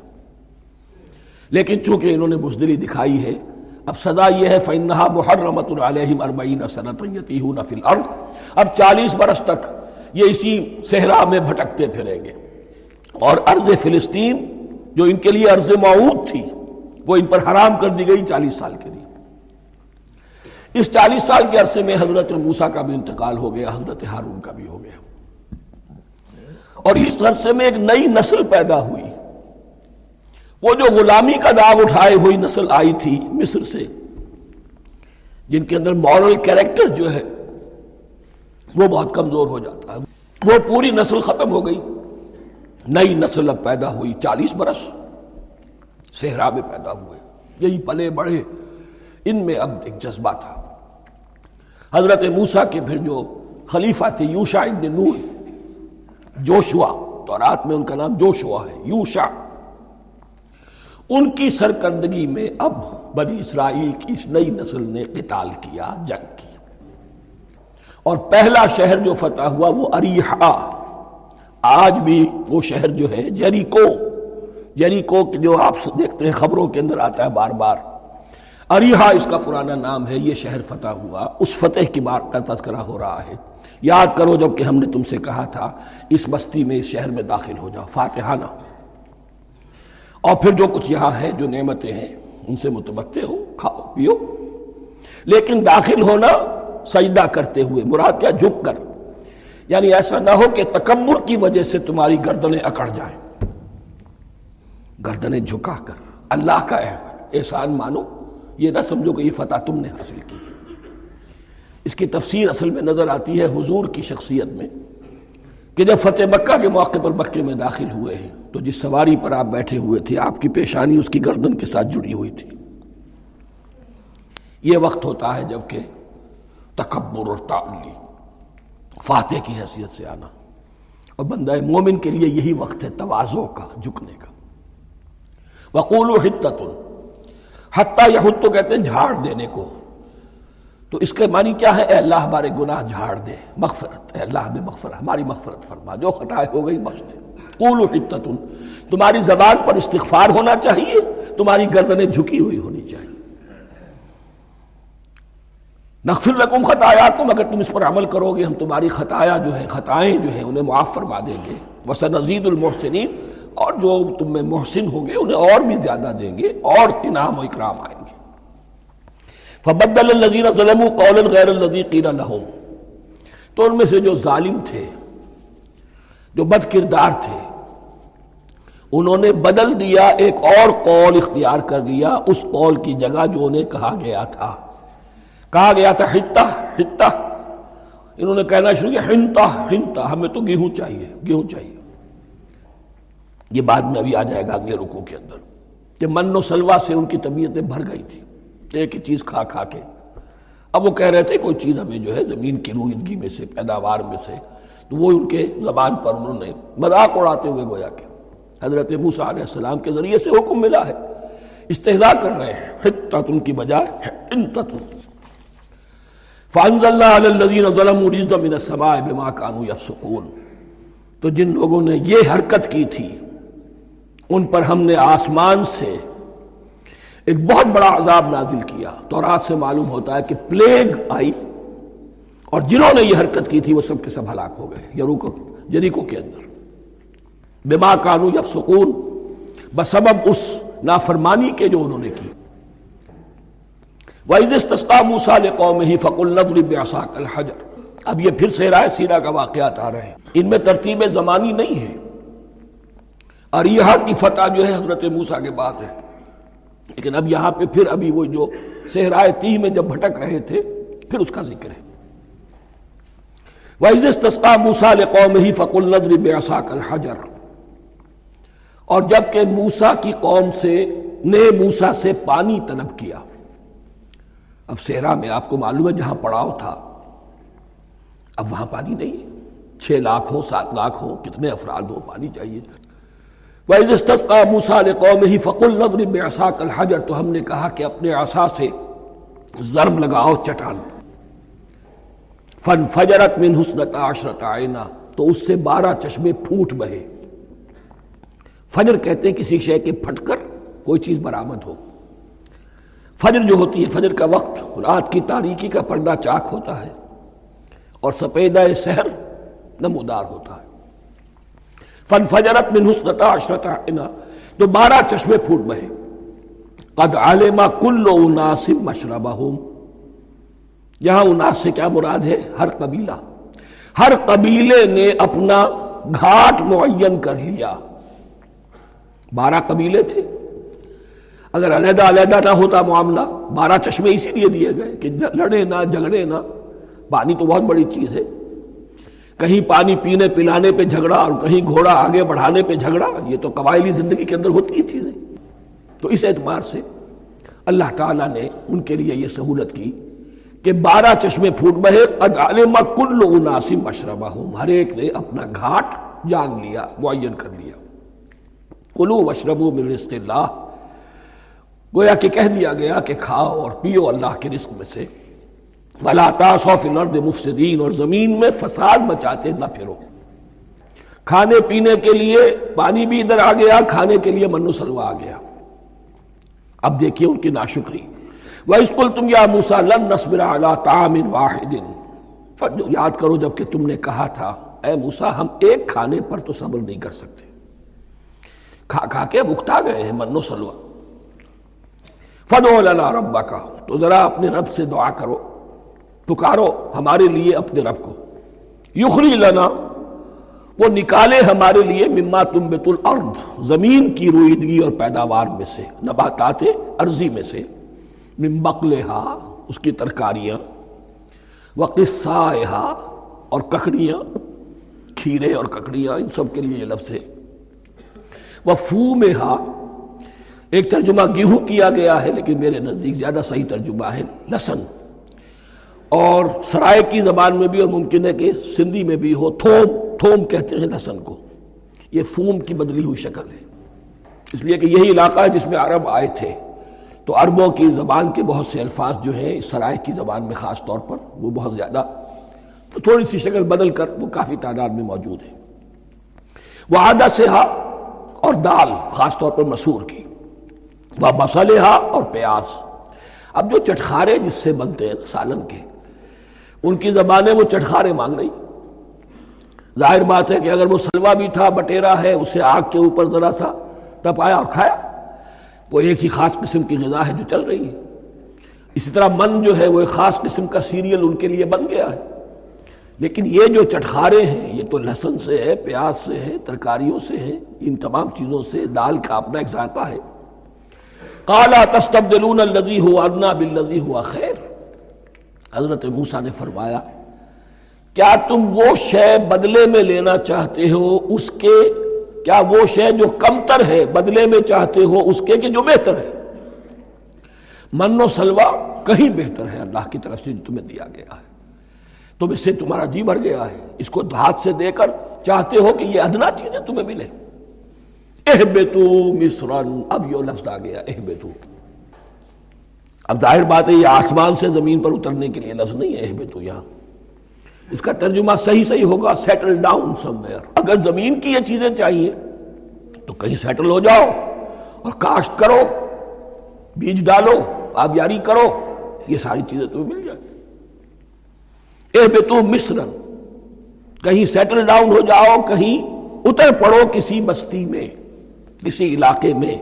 لیکن چونکہ انہوں نے بزدلی دکھائی ہے، اب سزا یہ ہے فنحا محرمت العلیہم اربعین سنت یتیہون فی الارض اب چالیس برس تک یہ اسی صحرا میں بھٹکتے پھریں گے۔ اور ارض فلسطین جو ان کے لیے ارض معود تھی وہ ان پر حرام کر دی گئی چالیس سال کے لیے۔ اس چالیس سال کے عرصے میں حضرت موسا کا بھی انتقال ہو گیا، حضرت ہارون کا بھی ہو گیا۔ اور اس عرصے میں ایک نئی نسل پیدا ہوئی۔ وہ جو غلامی کا داغ اٹھائے ہوئی نسل آئی تھی مصر سے، جن کے اندر مورل کیریکٹر جو ہے، وہ بہت کمزور ہو جاتا ہے۔ وہ پوری نسل ختم ہو گئی۔ نئی نسل اب پیدا ہوئی چالیس برس۔ صحرا میں پیدا ہوئے، یہی پلے بڑھے۔ ان میں اب ایک جذبہ تھا۔ حضرت موسا کے پھر جو خلیفہ تھے یوشا ابن نون، جوشوا، تو رات میں ان کا نام جوشوا ہے یوشا ان کی سرکردگی میں اب بنی اسرائیل کی اس نئی نسل نے قتال کیا، جنگ کی۔ اور پہلا شہر جو فتح ہوا، وہ اریحا۔ آج بھی وہ شہر جو ہے، جریکو۔ یعنی جریکو جو آپ دیکھتے ہیں، خبروں کے اندر آتا ہے بار بار۔ اریحا، اس کا پرانا نام ہے، یہ شہر فتح ہوا۔ اس فتح کی بات کا تذکرہ ہو رہا ہے۔ یاد کرو جبکہ ہم نے تم سے کہا تھا، اس بستی میں، اس شہر میں داخل ہو جاؤ، فاتحانہ۔ اور پھر جو کچھ یہاں ہے، جو نعمتیں ہیں، ان سے متبتے ہو، کھاؤ، پیو۔ لیکن داخل ہونا سجدہ کرتے ہوئے، مراد کیا؟ جھک کر۔ یعنی ایسا نہ ہو کہ تکبر کی وجہ سے تمہاری گردنیں اکڑ جائیں۔ گردنیں جھکا کر اللہ کا احسان مانو، یہ نہ سمجھو کہ یہ فتح تم نے حاصل کی۔ اس کی تفسیر اصل میں نظر آتی ہے حضور کی شخصیت میں کہ جب فتح مکہ کے موقع پر مکے میں داخل ہوئے ہیں، تو جس سواری پر آپ بیٹھے ہوئے تھے، آپ کی پیشانی اس کی گردن کے ساتھ جڑی ہوئی تھی۔ یہ وقت ہوتا ہے جبکہ تکبر اور تعلی فاتح کی حیثیت سے آنا۔ اور بندہ مومن کے لیے یہی وقت ہے توازوں کا، جھکنے کا۔ وقول و حتت حتیٰ یا تو کہتے ہیں جھاڑ دینے کو۔ تو اس کے معنی کیا ہے؟ اے اللہ ہمارے گناہ جھاڑ دے، مغفرت، اے اللہ ہمیں مغفرت، ہماری مغفرت فرما۔ جو خطائے ہو گئی بخش دے۔ قول و حتت تمہاری زبان پر استغفار ہونا چاہیے، تمہاری گردنیں جھکی ہوئی ہونی چاہیے۔ نغفر لکم خطایاکم اگر تم اس پر عمل کرو گے، ہم تمہاری خطایا جو ہیں، خطائیں جو ہیں، انہیں معاف فرما دیں گے۔ وسنزید المحسنین اور جو تم میں محسن ہوں گے انہیں اور بھی زیادہ دیں گے اور انعام و اکرام آئیں گے۔ فبدل الزین ظلم قول غیر الزی قیر لہم تو ان میں سے جو ظالم تھے، جو بد کردار تھے، انہوں نے بدل دیا، ایک اور قول اختیار کر لیا، اس قول کی جگہ جو انہیں کہا گیا تھا۔ کہا گیا تھا ہتا ہتا انہوں نے کہنا شروع کیا ہنتا ہنتا ہمیں تو گیہوں چاہیے گیہوں چاہیے۔ یہ بعد میں ابھی آ جائے گا اگلے رکو کے اندر۔ کہ من و سلوا سے ان کی طبیعتیں بھر گئی تھی ایک ہی چیز کھا کھا کے۔ اب وہ کہہ رہے تھے کوئی چیز ہمیں جو ہے زمین کی روئندگی میں سے، پیداوار میں سے۔ تو وہ ان کے زبان پر انہوں نے مذاق اڑاتے ہوئے گویا کہ حضرت موسیٰ علیہ السلام کے ذریعے سے حکم ملا ہے۔ استحضاء کر رہے ہیں۔ حتت ان کی بجائے انتت فانزلنا علی الذین ظلموا رزقا من السماء بما كانوا يفسقون تو جن لوگوں نے یہ حرکت کی تھی ان پر ہم نے آسمان سے ایک بہت بڑا عذاب نازل کیا۔ تو رات سے معلوم ہوتا ہے کہ پلیگ آئی اور جنہوں نے یہ حرکت کی تھی وہ سب کے سب ہلاک ہو گئے، یروکو جریکو کے اندر۔ بما کانو یفسقون، بسبب اس نافرمانی کے جو انہوں نے کی۔ وَإِذِ اسْتَسْقَى مُوسَى لِقَوْمِهِ فَقُلْ نَضْرِبْ بِعَصَاكَ الْحَجَرَ۔ اب یہ پھر سہرائے سیرہ کا واقعات آ رہے ہیں۔ ان میں ترتیب زمانی نہیں ہے۔ اور کی فتح جو ہے حضرت موسیٰ کے بعد ہے۔ لیکن اب یہاں پہ پھر ابھی وہ جو صحرائے تی میں جب بھٹک رہے تھے، پھر اس کا ذکر ہے۔ وَإِذِ اسْتَسْقَى مُوسَى لِقَوْمِهِ فَقُلْ نَضْرِبْ بِعَصَاكَ الْحَجَرَ۔ اور جبکہ موسا کی قوم سے نے موسا سے پانی طلب کیا۔ اب صحرا میں آپ کو معلوم ہے جہاں پڑاؤ تھا، اب وہاں پانی نہیں چھ لاکھ ہو، سات لاکھ ہو، کتنے افراد ہو، پانی چاہیے۔ موسا قوم ہی فقل نظر بے کل تو ہم نے کہا کہ اپنے آسا سے ضرب لگاؤ، چٹان۔ فن فجرت من حسنت عشرت آئینہ تو اس سے بارہ چشمے پھوٹ بہے۔ فجر کہتے ہیں کسی شے کے پھٹ کر کوئی چیز برآمد ہو۔ فجر جو ہوتی ہے، فجر کا وقت، رات کی تاریکی کا پردہ چاک ہوتا ہے اور سپیدہ سحر نمودار ہوتا ہے۔ فن فجرت من حسنتا عشرت عشرتا تو بارہ چشمے پھوٹ بہے۔ قد علما کل اناسب مشربہم۔ یہاں اناس سے کیا مراد ہے؟ ہر قبیلہ۔ ہر قبیلے نے اپنا گھاٹ معین کر لیا۔ بارہ قبیلے تھے۔ اگر علیحدہ علیحدہ نہ ہوتا معاملہ، بارہ چشمے اسی لیے دیے گئے کہ لڑے نہ جھگڑے نہ۔ پانی تو بہت بڑی چیز ہے۔ کہیں پانی پینے پلانے پہ جھگڑا اور کہیں گھوڑا آگے بڑھانے پہ جھگڑا، یہ تو قبائلی زندگی کے اندر ہوتی ہی چیزیں تو اس اعتبار سے اللہ تعالیٰ نے ان کے لیے یہ سہولت کی کہ بارہ چشمے پھوٹ بہے، قد علم کل اناسی مشربہ ہر ایک نے اپنا گھاٹ جان لیا، معین کر لیا۔ کلو وشربو من رزق اللہ۔ گویا کہ کہہ دیا گیا کہ کھاؤ اور پیو اللہ کے رزق میں سے۔ بلا تاسو الارض مفسدین اور زمین میں فساد بچاتے نہ پھرو۔ کھانے پینے کے لیے پانی بھی ادھر آ گیا، کھانے کے لیے منو سلوا آ گیا۔ اب دیکھیے ان کی ناشکری۔ وَإِسْقُلْ تُمْ يَا مُوسَى لَن نَصْبِرَ عَلَىٰ طَعَامٍ وَاحِدٍ۔ یاد کرو جبکہ تم نے کہا تھا، اے موسیٰ، ہم ایک کھانے پر تو صبر نہیں کر سکتے۔ کھا کھا کے بکتا گئے ہیں من و سلوا۔ فَدْعُ لَنَا رَبَّكَ تو ذرا اپنے رب سے دعا کرو۔ پکارو ہمارے لیے اپنے رب کو۔ یخری لنا، وہ نکالے ہمارے لیے مما تم بیت الارض، زمین کی رویدگی اور پیداوار میں سے، نباتات ارضی میں سے۔ من بقلہا، اس کی ترکاریاں۔ وقصائہا اور ککڑیاں، کھیرے اور ککڑیاں، ان سب کے لیے یہ لفظ ہے۔ وہ وفومہا ایک ترجمہ گیہوں کیا گیا ہے، لیکن میرے نزدیک زیادہ صحیح ترجمہ ہے، لسن۔ اور سرائے کی زبان میں بھی اور ممکن ہے کہ سندھی میں بھی ہو، تھوم تھوم کہتے ہیں لسن کو۔ یہ فوم کی بدلی ہوئی شکل ہے۔ اس لیے کہ یہی علاقہ ہے جس میں عرب آئے تھے۔ تو عربوں کی زبان کے بہت سے الفاظ جو ہیں اس سرائے کی زبان میں خاص طور پر وہ بہت زیادہ، تو تھوڑی سی شکل بدل کر وہ کافی تعداد میں موجود ہے وہ آدھا سہا اور دال خاص طور پر مسور کی۔ وہ مسلحہ اور پیاز۔ اب جو چٹخارے جس سے بنتے ہیں سالن کے ان کی زبانیں وہ چٹخارے مانگ رہی۔ ظاہر بات ہے کہ اگر وہ سلوا بھی تھا، بٹیرا ہے، اسے آگ کے اوپر ذرا سا تپایا اور کھایا، وہ ایک ہی خاص قسم کی غذا ہے جو چل رہی ہے۔ اسی طرح من جو ہے، وہ ایک خاص قسم کا سیریل ان کے لیے بن گیا ہے۔ لیکن یہ جو چٹخارے ہیں، یہ تو لہسن سے ہے، پیاز سے ہے، ترکاریوں سے ہے، ان تمام چیزوں سے دال کا اپنا ایک ذائقہ ہے۔ کالا تستبدلون الذی ہوا ادنا بالذی ہوا خیر۔ حضرت موسا نے فرمایا، کیا تم وہ شے بدلے میں لینا چاہتے ہو اس کے؟ کیا وہ شے جو کمتر ہے بدلے میں چاہتے ہو اس کے کہ جو بہتر ہے؟ من و سلوا کہیں بہتر ہے، اللہ کی طرف سے تمہیں دیا گیا ہے۔ تم اس سے تمہارا جی بھر گیا ہے۔ اس کو ہاتھ سے دے کر چاہتے ہو کہ یہ ادنا چیزیں تمہیں ملے اہ بیتو مصرن اب یہ لفظ آ گیا اہ بیتو اب ظاہر بات ہے یہ آسمان سے زمین پر اترنے کے لیے لفظ نہیں ہے اہ بیتو یہاں۔ اس کا ترجمہ صحیح صحیح ہوگا سیٹل ڈاؤن سم ویئر اگر زمین کی یہ چیزیں چاہیے، تو کہیں سیٹل ہو جاؤ اور کاشت کرو، بیج ڈالو، آبیاری کرو، یہ ساری چیزیں تمہیں مل جائیں۔ اے بے تو مصرن، کہیں سیٹل ڈاؤن ہو جاؤ، کہیں اتر پڑو کسی بستی میں، کسی علاقے میں۔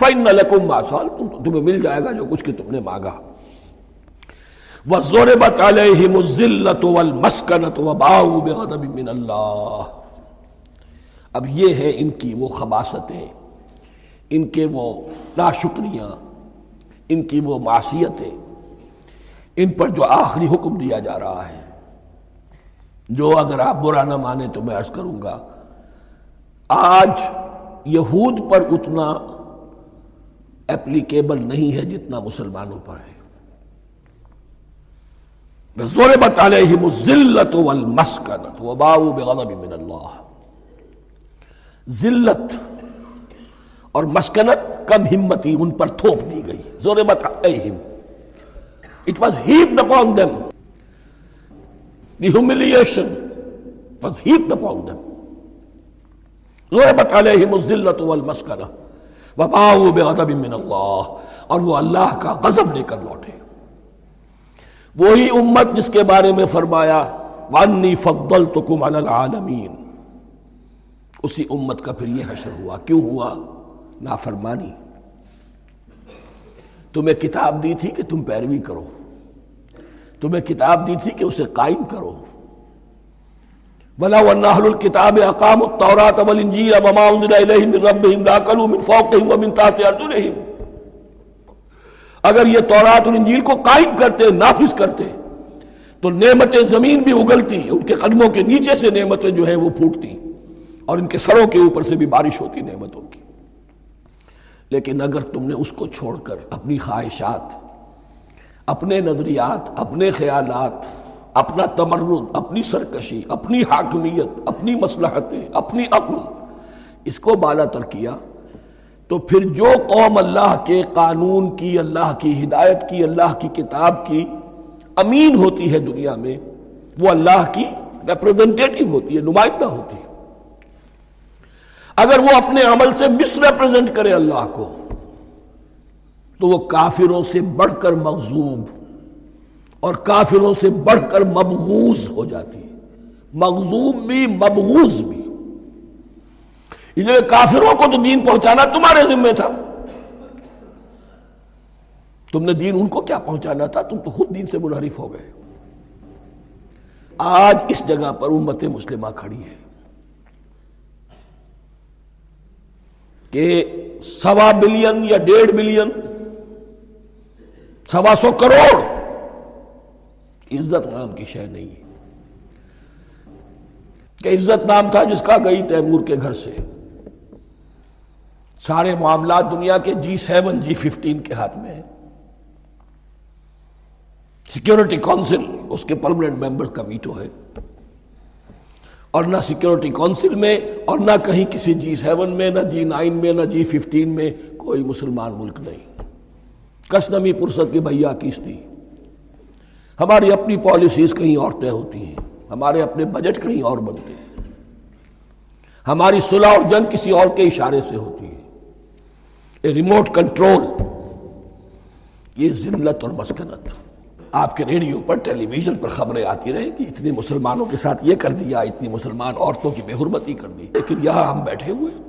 فائن لکم ماسال تمہیں مل جائے گا جو کچھ کہ تم نے مانگا۔ وَزُرِبَتْ عَلَيْهِمُ الزِّلَّةُ وَالْمَسْكَنَةُ وَبَاءُوا بِغَضَبٍ مِّنَ اللَّهِ۔ اب یہ ہے ان کی وہ خباستیں، ان کے وہ ناشکریاں، ان کی وہ معصیتیں۔ ان پر جو آخری حکم دیا جا رہا ہے۔ جو اگر آپ برا نہ مانے تو میں عرض کروں گا، آج یہود پر اتنا اپلیکیبل نہیں ہے جتنا مسلمانوں پر ہے۔ ضربت علیہم الذلت والمسکنت وباؤ بغضب من اللہ ذلت اور مسکنت کم ہمتی ان پر تھوپ دی گئی۔ ضربت علیہم it was heaped upon them the humiliation was heaped upon them ضربت علیہم الذلت والمسکنہ وباؤ بغضب من اللہ اور وہ اللہ کا غضب لے کر لوٹے۔ وہی امت جس کے بارے میں فرمایا وانی فضلتکم علی العالمین اسی امت کا پھر یہ حشر ہوا۔ کیوں ہوا؟ نافرمانی۔ تمہیں کتاب دی تھی کہ تم پیروی کرو۔ تمہیں کتاب دی تھی کہ اسے قائم کرو۔ بلا ونحل الكتاب اقام التوراة والانجیل وما انزل الیہم من ربهم لاکلوا من فوقهم ومن تحت ارجلهم اگر یہ تورات اور انجیل کو قائم کرتے، نافذ کرتے، تو نعمتیں زمین بھی اگلتی، ان کے قدموں کے نیچے سے نعمتیں جو ہیں وہ پھوٹتی، اور ان کے سروں کے اوپر سے بھی بارش ہوتی نعمتوں کی۔ لیکن اگر تم نے اس کو چھوڑ کر اپنی خواہشات، اپنے نظریات، اپنے خیالات اپنا تمرد، اپنی سرکشی، اپنی حاکمیت، اپنی مصلحتیں، اپنی عقل، اس کو بالا تر کیا تو پھر جو قوم اللہ کے قانون کی، اللہ کی ہدایت کی، اللہ کی کتاب کی امین ہوتی ہے دنیا میں، وہ اللہ کی ریپرزنٹیٹو ہوتی ہے، نمائندہ ہوتی ہے۔ اگر وہ اپنے عمل سے مس ریپرزینٹ کرے اللہ کو تو وہ کافروں سے بڑھ کر مغزوب اور کافروں سے بڑھ کر مبغوز ہو جاتی ہے مغزوب بھی مبغوز بھی۔ کافروں کو تو دین پہنچانا تمہارے ذمہ تھا۔ تم نے دین ان کو کیا پہنچانا تھا؟ تم تو خود دین سے منحرف ہو گئے۔ آج اس جگہ پر امت مسلمہ کھڑی ہے کہ سوا بلین یا ڈیڑھ بلین، سوا سو کروڑ عزت نام کی شے نہیں ہے۔ کہ عزت نام تھا جس کا گئی تیمور کے گھر سے۔ سارے معاملات دنیا کے جی سیون جی ففٹین کے ہاتھ میں ہیں۔ سیکیورٹی کونسل، اس کے پرمنٹ ممبر کا ویٹو ہے۔ اور نہ سیکیورٹی کونسل میں اور نہ کہیں کسی جی سیون میں، نہ جی نائن میں، نہ جی ففٹین میں کوئی مسلمان ملک نہیں۔ کس نمی پرست کی بھیا کیس تھی؟ ہماری اپنی پالیسیز کہیں اور طے ہوتی ہیں، ہمارے اپنے بجٹ کہیں اور بنتے ہیں۔ ہماری صلح اور جنگ کسی اور کے اشارے سے ہوتی ہے۔ ریموٹ کنٹرول یہ ذلت اور مسکنت۔ آپ کے ریڈیو پر ٹیلی ویژن پر خبریں آتی رہے کہ اتنے مسلمانوں کے ساتھ یہ کر دیا، اتنی مسلمان عورتوں کی بے حرمتی کر دی۔ لیکن یہاں ہم بیٹھے ہوئے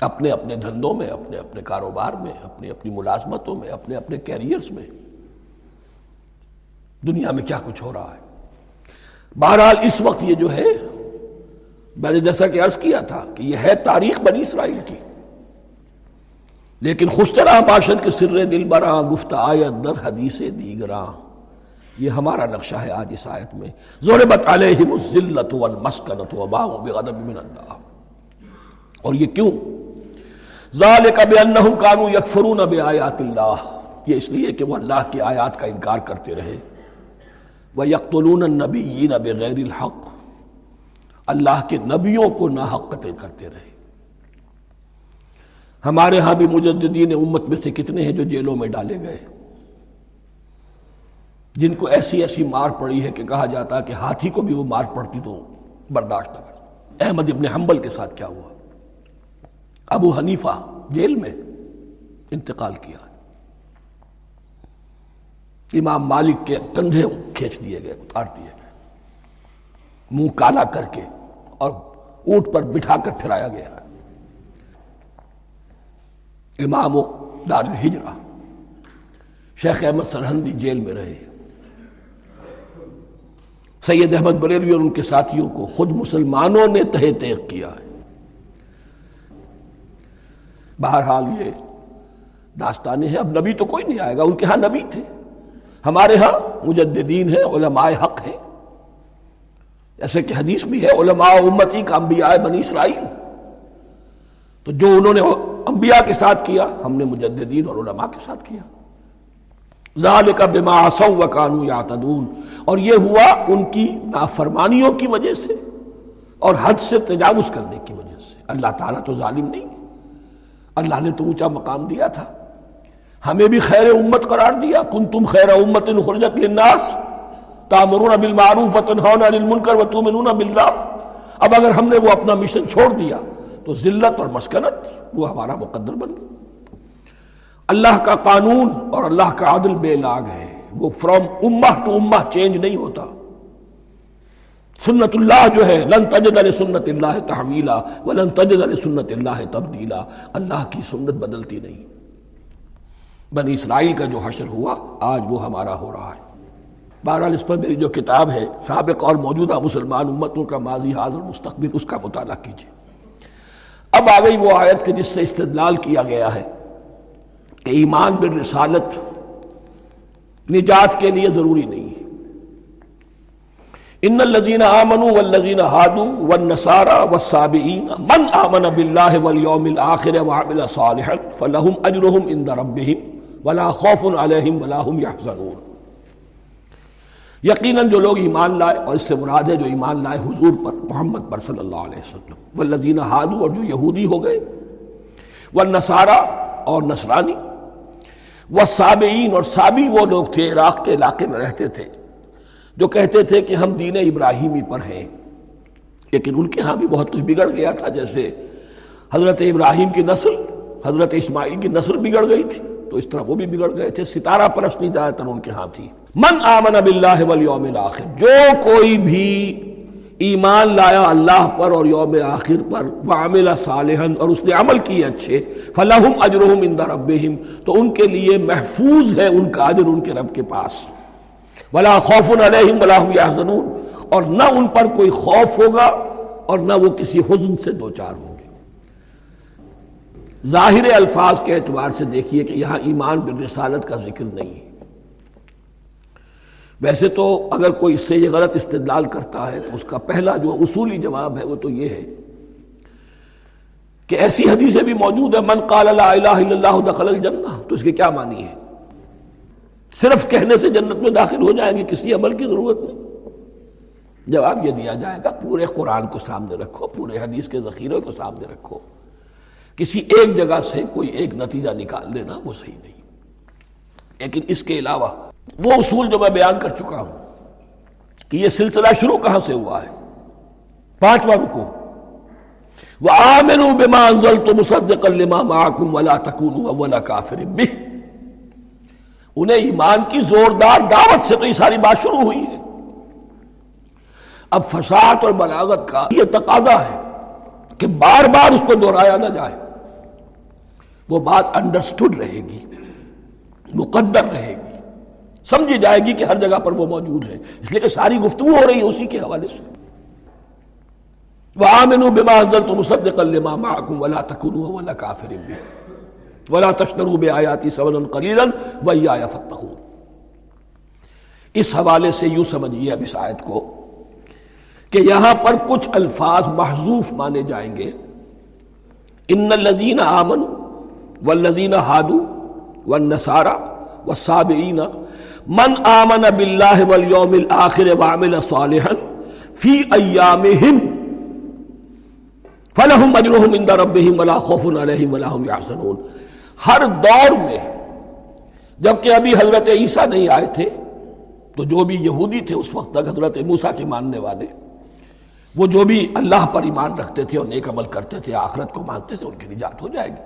اپنے اپنے دھندوں میں، اپنے اپنے کاروبار میں، اپنی اپنی ملازمتوں میں، اپنے اپنے کیریئرز میں۔ دنیا میں کیا کچھ ہو رہا ہے؟ بہرحال اس وقت یہ جو ہے، میں نے جیسا کہ عرض کیا تھا کہ یہ ہے تاریخ بنی اسرائیل کی۔ لیکن خوشترا باشد کے سر دل براں گفت آیت در حدیث دیگراں۔ یہ ہمارا نقشہ ہے آج اس آیت میں۔ ضربت علیہم الذلت والمسکنت وباؤ بغضب من اللہ اور یہ کیوں؟ ذالک بانہم کانوا یکفرون بآیات اللہ۔ یہ اس لیے کہ وہ اللہ کی آیات کا انکار کرتے رہے۔ وَيَقْتُلُونَ النَّبِيِّينَ بِغَيْرِ الْحَقِّ۔ اللہ کے نبیوں کو ناحق قتل کرتے رہے۔ ہمارے ہاں بھی مجددین امت میں سے کتنے ہیں جو جیلوں میں ڈالے گئے۔ جن کو ایسی ایسی مار پڑی ہے کہ کہا جاتا کہ ہاتھی کو بھی وہ مار پڑتی تو برداشت نہ کرتا۔ احمد ابن حنبل کے ساتھ کیا ہوا؟ ابو حنیفہ جیل میں انتقال کیا۔ امام مالک کے کندھے کھینچ دیے گئے، اتار دیے گئے۔ منہ کالا کر کے اور اونٹ پر بٹھا کر پھرایا گیا۔ امام و دار الحجرہ شیخ احمد سرحندی جیل میں رہے۔ سید احمد بریلوی اور ان کے ساتھیوں کو خود مسلمانوں نے تہ تیغ کیا ہے۔ بہرحال یہ داستانیں ہیں، اب نبی تو کوئی نہیں آئے گا، ان کے ہاں نبی تھے۔ ہمارے ہاں مجددین ہیں، علماء حق ہیں۔ ایسے کہ حدیث بھی ہے، علماء امتی کا انبیاء بنی اسرائیل۔ تو جو انہوں نے انبیاء کے ساتھ کیا، ہم نے مجددین اور علماء کے ساتھ کیا۔ ذالک بما عصوا وکانوا یعتدون۔ اور یہ ہوا ان کی نافرمانیوں کی وجہ سے اور حد سے تجاوز کرنے کی وجہ سے۔ اللہ تعالیٰ تو ظالم نہیں اللہ نے تو اونچا مقام دیا تھا۔ ہمیں بھی خیر امت قرار دیا۔ کن تم خیر امت خرجت للناس۔ تامرون بالمعروف وتنہون عن المنکر وتؤمنون باللہ۔ اب اگر ہم نے وہ اپنا مشن چھوڑ دیا تو ذلت اور مسکنت، وہ ہمارا مقدر بن گیا۔ اللہ کا قانون اور اللہ کا عدل بے لاگ ہے۔ وہ فرام امہ ٹو امہ چینج نہیں ہوتا۔ سنت اللہ جو ہے، لن تجد سنت اللہ تحویلا، ولن تجد سنت اللہ تبدیلا۔ اللہ کی سنت بدلتی نہیں۔ بنی اسرائیل کا جو حشر ہوا، آج وہ ہمارا ہو رہا ہے۔ بہرحال اس پر میری جو کتاب ہے، سابق اور موجودہ مسلمان امتوں کا ماضی حال اور مستقبل، اس کا مطالعہ کیجیے اب آ گئی وہ آیت کے جس سے استدلال کیا گیا ہے کہ ایمان بالرسالت نجات کے لیے ضروری نہیں ہے۔ ان الذين امنوا والذين هادوا والنصارى والصابئين من امن بالله واليوم الاخر وعمل صالحا فلهم اجرهم عند ربهم۔ ولا خوف عليهم ولا هم يحزنون یقیناً جو لوگ ایمان لائے اور اس سے مراد ہے جو ایمان لائے حضور پر، محمد پر صلی اللہ علیہ وسلم۔ والذین ہادو اور جو یہودی ہو گئے والنصارى اور نصرانی، والصابئین اور صابی وہ لوگ تھے عراق کے علاقے میں رہتے تھے، جو کہتے تھے کہ ہم دین ابراہیمی پر ہیں۔ لیکن ان کے ہاں بھی بہت کچھ بگڑ گیا تھا، جیسے حضرت ابراہیم کی نسل، حضرت اسماعیل کی نسل بگڑ گئی تھی۔ تو اس طرح وہ بھی بگڑ گئے تھے، ستارہ پرستی زیادہ تر ان کے ہاں تھی۔ من آمن باللہ والیوم الاخر جو کوئی بھی ایمان لایا اللہ پر اور یوم آخر پر وعمل صالحا اور اس نے عمل کیے اچھے، فلہم اجرہم عند ربہم، تو ان کے لیے محفوظ ہے ان کا اجر ان کے رب کے پاس۔ ولا خوف علیہم ولا هم يحزنون اور نہ ان پر کوئی خوف ہوگا اور نہ وہ کسی حزن سے دوچار ہوں۔ ظاہر الفاظ کے اعتبار سے دیکھیے کہ یہاں ایمان بالرسالت کا ذکر نہیں ہے۔ ویسے تو اگر کوئی اس سے یہ غلط استدلال کرتا ہے تو اس کا پہلا جو اصولی جواب ہے وہ تو یہ ہے کہ ایسی حدیثیں بھی موجود ہے من قال لا الہ الا اللہ دخل الجنہ، تو اس کی کیا معنی ہے؟ صرف کہنے سے جنت میں داخل ہو جائیں گے، کسی عمل کی ضرورت نہیں۔ جواب یہ دیا جائے گا، پورے قرآن کو سامنے رکھو، پورے حدیث کے ذخیرے کو سامنے رکھو۔ کسی ایک جگہ سے کوئی ایک نتیجہ نکال دینا وہ صحیح نہیں۔ لیکن اس کے علاوہ وہ اصول جو میں بیان کر چکا ہوں کہ یہ سلسلہ شروع کہاں سے ہوا ہے؟ پانچواں رکو وَآمِنُوا بِمَا أَنزَلْتُ مُصَدِّقًا لِمَا مَعَكُمْ وَلَا تَكُونُوا أَوَّلَ كَافِرٍ بِهِ۔ انہیں ایمان کی زوردار دعوت سے تو یہ ساری بات شروع ہوئی ہے۔ اب فساد اور بلاغت کا یہ تقاضا ہے کہ بار بار اس کو دہرایا نہ جائے۔ وہ بات انڈرسٹوڈ رہے گی، مقدر رہے گی۔ سمجھی جائے گی کہ ہر جگہ پر وہ موجود ہے۔ اس لیے کہ ساری گفتگو ہو رہی ہے اسی کے حوالے سے۔ وَآمِنُوا بِمَا أَنزَلْتُ مُصَدِّقًا لِمَا مَعَكُمْ وَلَا تَكُونُوا وَلَا كَافِرٍ بِهِ۔ ولا تشترو بے آیاتی سبن قلیلا وہی اس حوالے سے یوں سمجھیے اب اس آیت کو کہ یہاں پر کچھ الفاظ محضوف مانے جائیں گے۔ ان الذین آمن والذین ہادو والنصارى والصابئین من آمن باللہ والیوم الاخر وعمل صالحا فی ایامہم فلہم اجرہم عند ربہم ولا خوف علیہم ولا هم یحزنون۔ ہر دور میں جبکہ ابھی حضرت عیسیٰ نہیں آئے تھے، تو جو بھی یہودی تھے اس وقت تک حضرت موسیٰ کے ماننے والے، وہ جو بھی اللہ پر ایمان رکھتے تھے اور نیک عمل کرتے تھے، آخرت کو مانتے تھے، ان کی نجات ہو جائے گی۔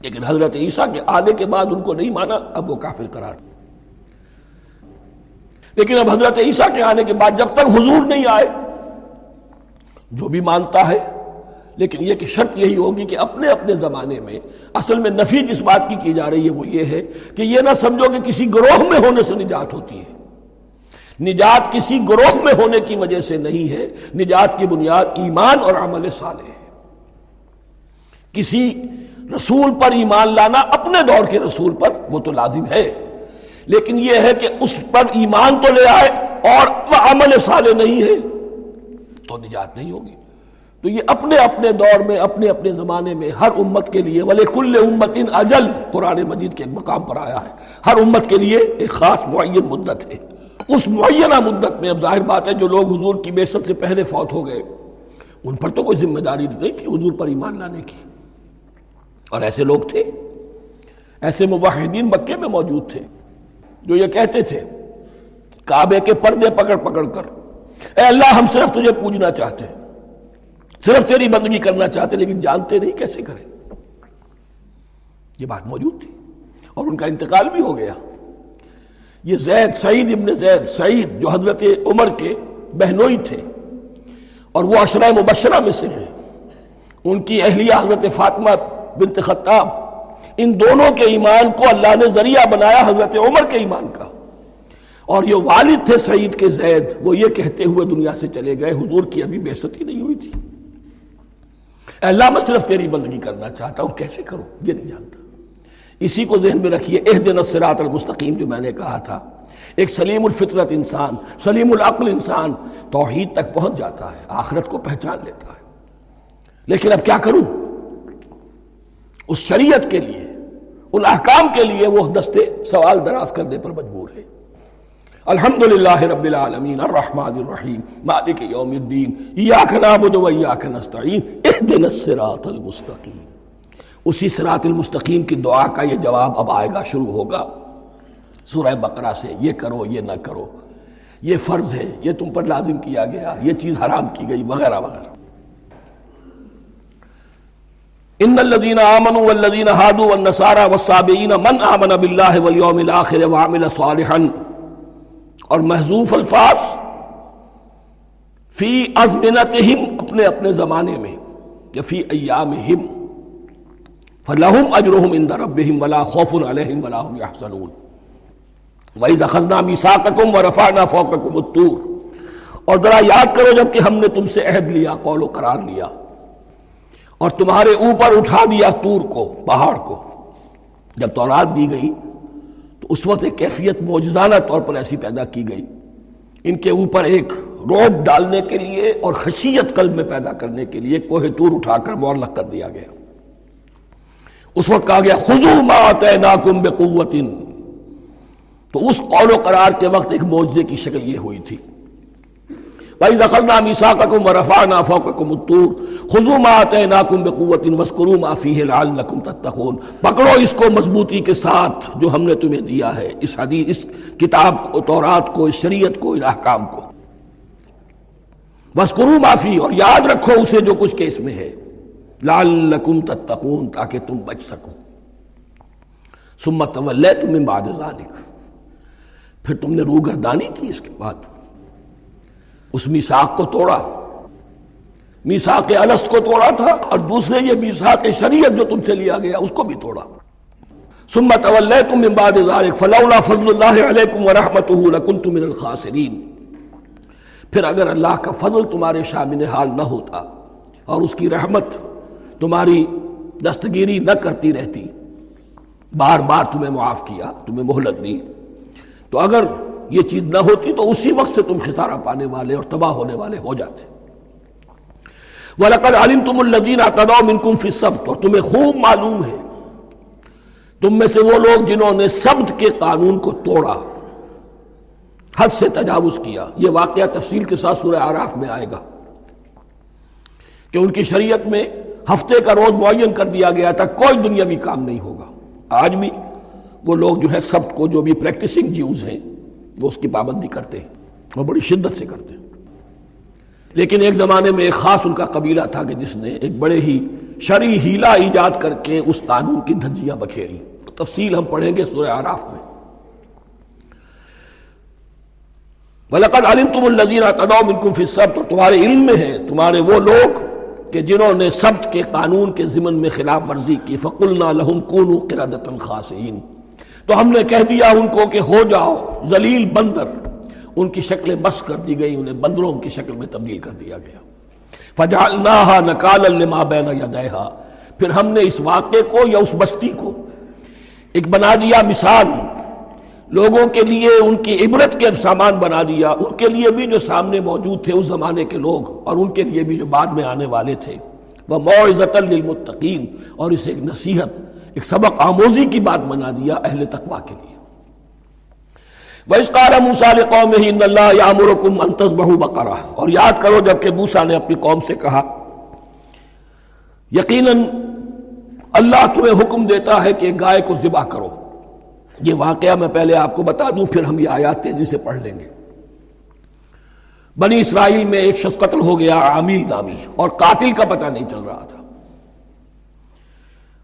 لیکن حضرت عیسیٰ کے آنے کے بعد ان کو نہیں مانا، اب وہ کافر قرار۔ لیکن اب حضرت عیسیٰ کے آنے کے بعد جب تک حضور نہیں آئے، جو بھی مانتا ہے، لیکن یہ کہ شرط یہی ہوگی کہ اپنے اپنے زمانے میں، اصل میں نفی جس بات کی کی جا رہی ہے وہ یہ ہے کہ یہ نہ سمجھو کہ کسی گروہ میں ہونے سے نجات ہوتی ہے۔ نجات کسی گروہ میں ہونے کی وجہ سے نہیں ہے، نجات کی بنیاد ایمان اور عمل صالح ہے۔ کسی رسول پر ایمان لانا اپنے دور کے رسول پر وہ تو لازم ہے۔ لیکن یہ ہے کہ اس پر ایمان تو لے آئے اور وہ عمل صالح نہیں ہے تو نجات نہیں ہوگی۔ تو یہ اپنے اپنے دور میں، اپنے اپنے زمانے میں ہر امت کے لیے ولی کل امت ان اجل قرآن مجید کے مقام پر آیا ہے۔ ہر امت کے لیے ایک خاص معین مدت ہے۔ اس معینہ مدت میں اب ظاہر بات ہے جو لوگ حضور کی بیست سے پہلے فوت ہو گئے، ان پر تو کوئی ذمہ داری نہیں تھی حضور پر ایمان لانے کی۔ اور ایسے لوگ تھے، ایسے موحدین مکے میں موجود تھے، جو یہ کہتے تھے، کعبے کے پردے پکڑ پکڑ کر، اے اللہ ہم صرف تجھے پوجنا چاہتے ہیں، صرف تیری بندگی کرنا چاہتے لیکن جانتے نہیں کیسے کریں۔ یہ بات موجود تھی اور ان کا انتقال بھی ہو گیا۔ یہ زید سعید ابن زید سعید جو حضرت عمر کے بہنوئی تھے اور وہ اشرا مبشرہ میں سے ہیں۔ ان کی اہلیہ حضرت فاطمہ بنت خطاب، ان دونوں کے ایمان کو اللہ نے ذریعہ بنایا حضرت عمر کے ایمان کا۔ اور یہ والد تھے سعید کے زید، وہ یہ کہتے ہوئے دنیا سے چلے گئے، حضور کی ابھی بےستی نہیں ہوئی تھی۔ اللہ، میں صرف تیری بندگی کرنا چاہتا ہوں، کیسے کروں؟ یہ نہیں جانتا۔ اسی کو ذہن میں رکھیے اح دن الصراط المستقیم جو میں نے کہا تھا۔ ایک سلیم الفطرت انسان، سلیم العقل انسان توحید تک پہنچ جاتا ہے، آخرت کو پہچان لیتا ہے۔ لیکن اب کیا کروں؟ اس شریعت کے لیے، ان احکام کے لیے وہ دستے سوال دراز کرنے پر مجبور ہے الحمد للہ رب العالمین الرحمن الرحیم، مالک یوم الدین، ایاک نعبد و ایاک نستعین، اہدنا الصراط المستقیم۔ اسی صراط المستقیم کی دعا کا یہ جواب اب آئے گا، شروع ہوگا۔ سورہ بقرہ سے یہ کرو، یہ نہ کرو۔ یہ فرض ہے، یہ تم پر لازم کیا گیا، یہ چیز حرام کی گئی، وغیرہ وغیرہ۔ ان الذين امنوا والذين هادوا والنصارى والصابئين من امن بالله واليوم الاخر وعمل صالحا اور محذوف الفاظ فی ازمنتہم اپنے اپنے زمانے میں یا فی ایامہم فلہم اجرہم اند ربہم ولا خوف علیہم ولا هم يحزنون وَإِذَا خَذْنَا مِيثَاقَكُمْ وَرَفَعْنَا فَوْقَكُمُ الطُّورَ۔ اور ذرا یاد کرو جبکہ ہم نے تم سے عہد لیا، قول و قرار لیا۔ اور تمہارے اوپر اٹھا دیا تور کو، پہاڑ کو۔ جب تورات دی گئی، تو اس وقت ایک کیفیت موجزانہ طور پر ایسی پیدا کی گئی۔ ان کے اوپر ایک روب ڈالنے کے لیے اور خشیت قلب میں پیدا کرنے کے لیے کوہ تور اٹھا کر مورلک کر دیا گیا۔ اس وقت کہا گیا خزو مات ناکم بقوت تو اس قول و قرار کے وقت ایک معجزے کی شکل یہ ہوئی تھی۔ بھائی زخلنا میساکم و رفعنا فوقکم الطور، خذوا ما آتیناکم بقوت واسکروا ما لعلکم تتقون۔ پکڑو اس کو مضبوطی کے ساتھ جو ہم نے تمہیں دیا ہے، اس حدیث، اس کتاب کو، تورات کو، اس شریعت کو ان احکام کو۔ واسکروا ما فیہ اور یاد رکھو اسے جو کچھ کہ اس میں ہے۔ لعلکم تتقون، تاکہ تم بچ سکو۔ ثم تولیتم من بعد ذلك۔ پھر تم نے روگردانی کی اس کے بعد۔ اس میساق کو توڑا۔ میساق الست کو توڑا تھا اور دوسرے یہ میساق شریعت جو تم سے لیا گیا اس کو بھی توڑا۔ سمت تولیتم من بعد ذلك، فلولا فضل اللہ علیکم ورحمته لکنتم من الخاسرین پھر اگر اللہ کا فضل تمہارے شامل حال نہ ہوتا اور اس کی رحمت تمہاری دستگیری نہ کرتی رہتی، بار بار تمہیں معاف کیا، تمہیں مہلت دی، تو اگر یہ چیز نہ ہوتی تو اسی وقت سے تم خسارہ پانے والے اور تباہ ہونے والے ہو جاتے۔ وَلَقَدْ عَلِمْتُمُ الَّذِينَ اَعْتَدَوْا مِنْكُمْ فِي السَّبْتِ اور تمہیں خوب معلوم ہے۔ تم میں سے وہ لوگ جنہوں نے سبت کے قانون کو توڑا، حد سے تجاوز کیا۔ یہ واقعہ تفصیل کے ساتھ سورہ عراف میں آئے گا۔ کہ ان کی شریعت میں ہفتے کا روز معین کر دیا گیا تھا، کوئی دنیاوی کام نہیں ہوگا۔ آج بھی وہ لوگ جو ہے سبت کو جو بھی پریکٹسنگ جیوز ہیں وہ اس کی پابندی کرتے ہیں وہ بڑی شدت سے کرتے ہیں۔ لیکن ایک زمانے میں ایک خاص ان کا قبیلہ تھا کہ جس نے ایک بڑے ہی شرعی ہیلا ایجاد کر کے اس قانون کی دھجیاں بکھیری۔ تفصیل ہم پڑھیں گے سورہ آراف میں۔ بلقد علم تم الزین منکم فی السبت تو تمہارے علم میں ہے، تمہارے وہ لوگ کہ جنہوں نے سبت کے قانون کے ضمن میں خلاف ورزی کی۔ فقلنا لہم کونوا قردتا خاسئین تو ہم نے کہہ دیا ان کو کہ ہو جاؤ، ذلیل بندر۔ ان کی شکلیں بس کر دی گئی انہیں بندروں کی شکل میں تبدیل کر دیا گیا۔ فجعلناها نکالا لما بین یدیها پھر ہم نے اس واقعے کو یا اس بستی کو ایک بنا دیا مثال۔ لوگوں کے لیے ان کی عبرت کے سامان بنا دیا۔ ان کے لیے بھی جو سامنے موجود تھے، اس زمانے کے لوگ۔ اور ان کے لیے بھی جو بعد میں آنے والے تھے۔ وہ معزت للمتقین۔ اور اسے ایک نصیحت۔ ایک سبق آموزی کی بات بنا دیا اہل تقوا کے لیے۔ وَإِسْقَالَ مُوسَى لِقَوْمِهِ إِنَّ اللَّهَ يَعْمُرُكُمْ أَن تَذْبَحُوا بَقَرَةً۔ اور یاد کرو جبکہ موسیٰ نے اپنی قوم سے کہا، یقیناً اللہ تمہیں حکم دیتا ہے کہ گائے کو ذبح کرو۔ یہ واقعہ میں پہلے آپ کو بتا دوں، پھر ہم یہ آیات تیزی سے پڑھ لیں گے۔ بنی اسرائیل میں ایک شخص قتل ہو گیا، عامل نامی، اور قاتل کا پتہ نہیں چل رہا تھا۔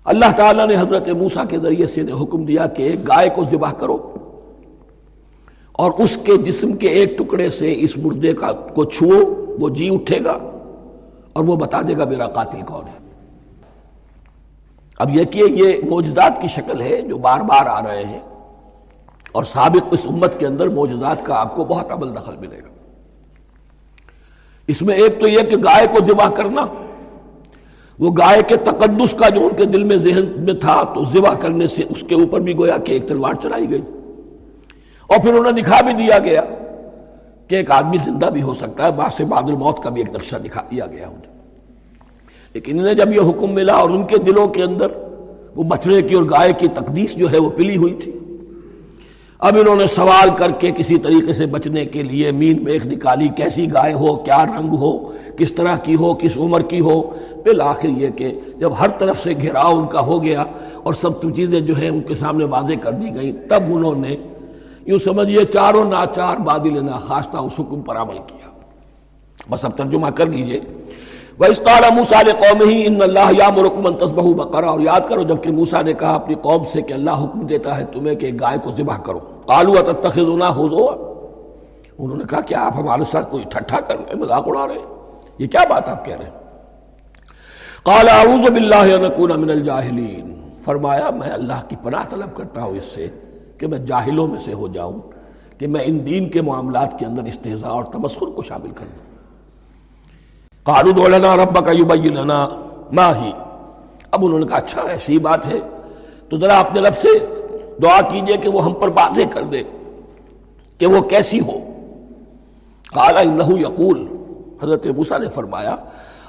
اللہ تعالیٰ نے حضرت موسا کے ذریعے سے حکم دیا کہ ایک گائے کو ذبح کرو اور اس کے جسم کے ایک ٹکڑے سے اس مردے کا کو چھو وہ جی اٹھے گا اور وہ بتا دے گا میرا قاتل کون ہے۔ اب یہ کہ یہ موجزات کی شکل ہے جو بار بار آ رہے ہیں اور سابق اس امت کے اندر موجزات کا آپ کو بہت عمل دخل ملے گا۔ اس میں ایک تو یہ کہ گائے کو ذبح کرنا وہ گائے کے تقدس کا جو ان کے دل میں ذہن میں تھا تو ذبح کرنے سے اس کے اوپر بھی گویا کہ ایک تلوار چلائی گئی۔ اور پھر انہیں دکھا بھی دیا گیا کہ ایک آدمی زندہ بھی ہو سکتا ہے باس بعد الموت کا بھی ایک نقشہ دکھا دیا گیا انہیں۔ لیکن انہیں جب یہ حکم ملا اور ان کے دلوں کے اندر وہ بچڑے کی اور گائے کی تقدیس جو ہے وہ پلی ہوئی تھی اب انہوں نے سوال کر کے کسی طریقے سے بچنے کے لیے مین میخ نکالی کیسی گائے ہو، کیا رنگ ہو، کس طرح کی ہو، کس عمر کی ہو۔ بالآخر یہ کہ جب ہر طرف سے گھیراؤ ان کا ہو گیا اور سب چیزیں جو ہیں ان کے سامنے واضح کر دی گئیں، تب انہوں نے یوں سمجھیے چاروں ناچار بادل ناخواستہ اس حکم پر عمل کیا۔ بس اب ترجمہ کر لیجیے۔ وَإِسْقَالَ مُوسَى لِقَوْمِهِ إِنَّ اللَّهَ يَامُرُكُمْ أَن تَذْبَحُوا بَقَرَةً اور یاد کرو جبکہ موسیٰ نے کہا اپنی قوم سے کہ اللہ حکم دیتا ہے تمہیں کہ گائے کو ذبح کرو۔ قَالُوا أَتَتَّخِذُنَا هُزُوًا؟ انہوں نے کہا کہ آپ ہمارے ساتھ کوئی ٹھٹھا کر رہے ہیں، مذاق اڑا رہے ہیں۔ یہ کیا بات آپ کہہ رہے ہیں؟ قَالَ أَعُوذُ بِاللَّهِ أَن أَكُونَ مِنَ الْجَاهِلِينَ فرمایا، میں اللہ کی پناہ طلب کرتا ہوں اس سے کہ میں جاہلوں میں سے ہو جاؤں، کہ میں ان دین کے معاملات کے اندر استحضاء اور تمسخر کو شامل کر دوں قالو لنا رب کا یبیننا ما ہی۔ اب انہوں نے کہا اچھا ایسی بات ہے۔ تو ذرا اپنے لب سے دعا کیجیے کہ وہ ہم پر واضح کر دے کہ وہ کیسی ہو۔ قال انہو یقول، حضرت موسیٰ نے فرمایا،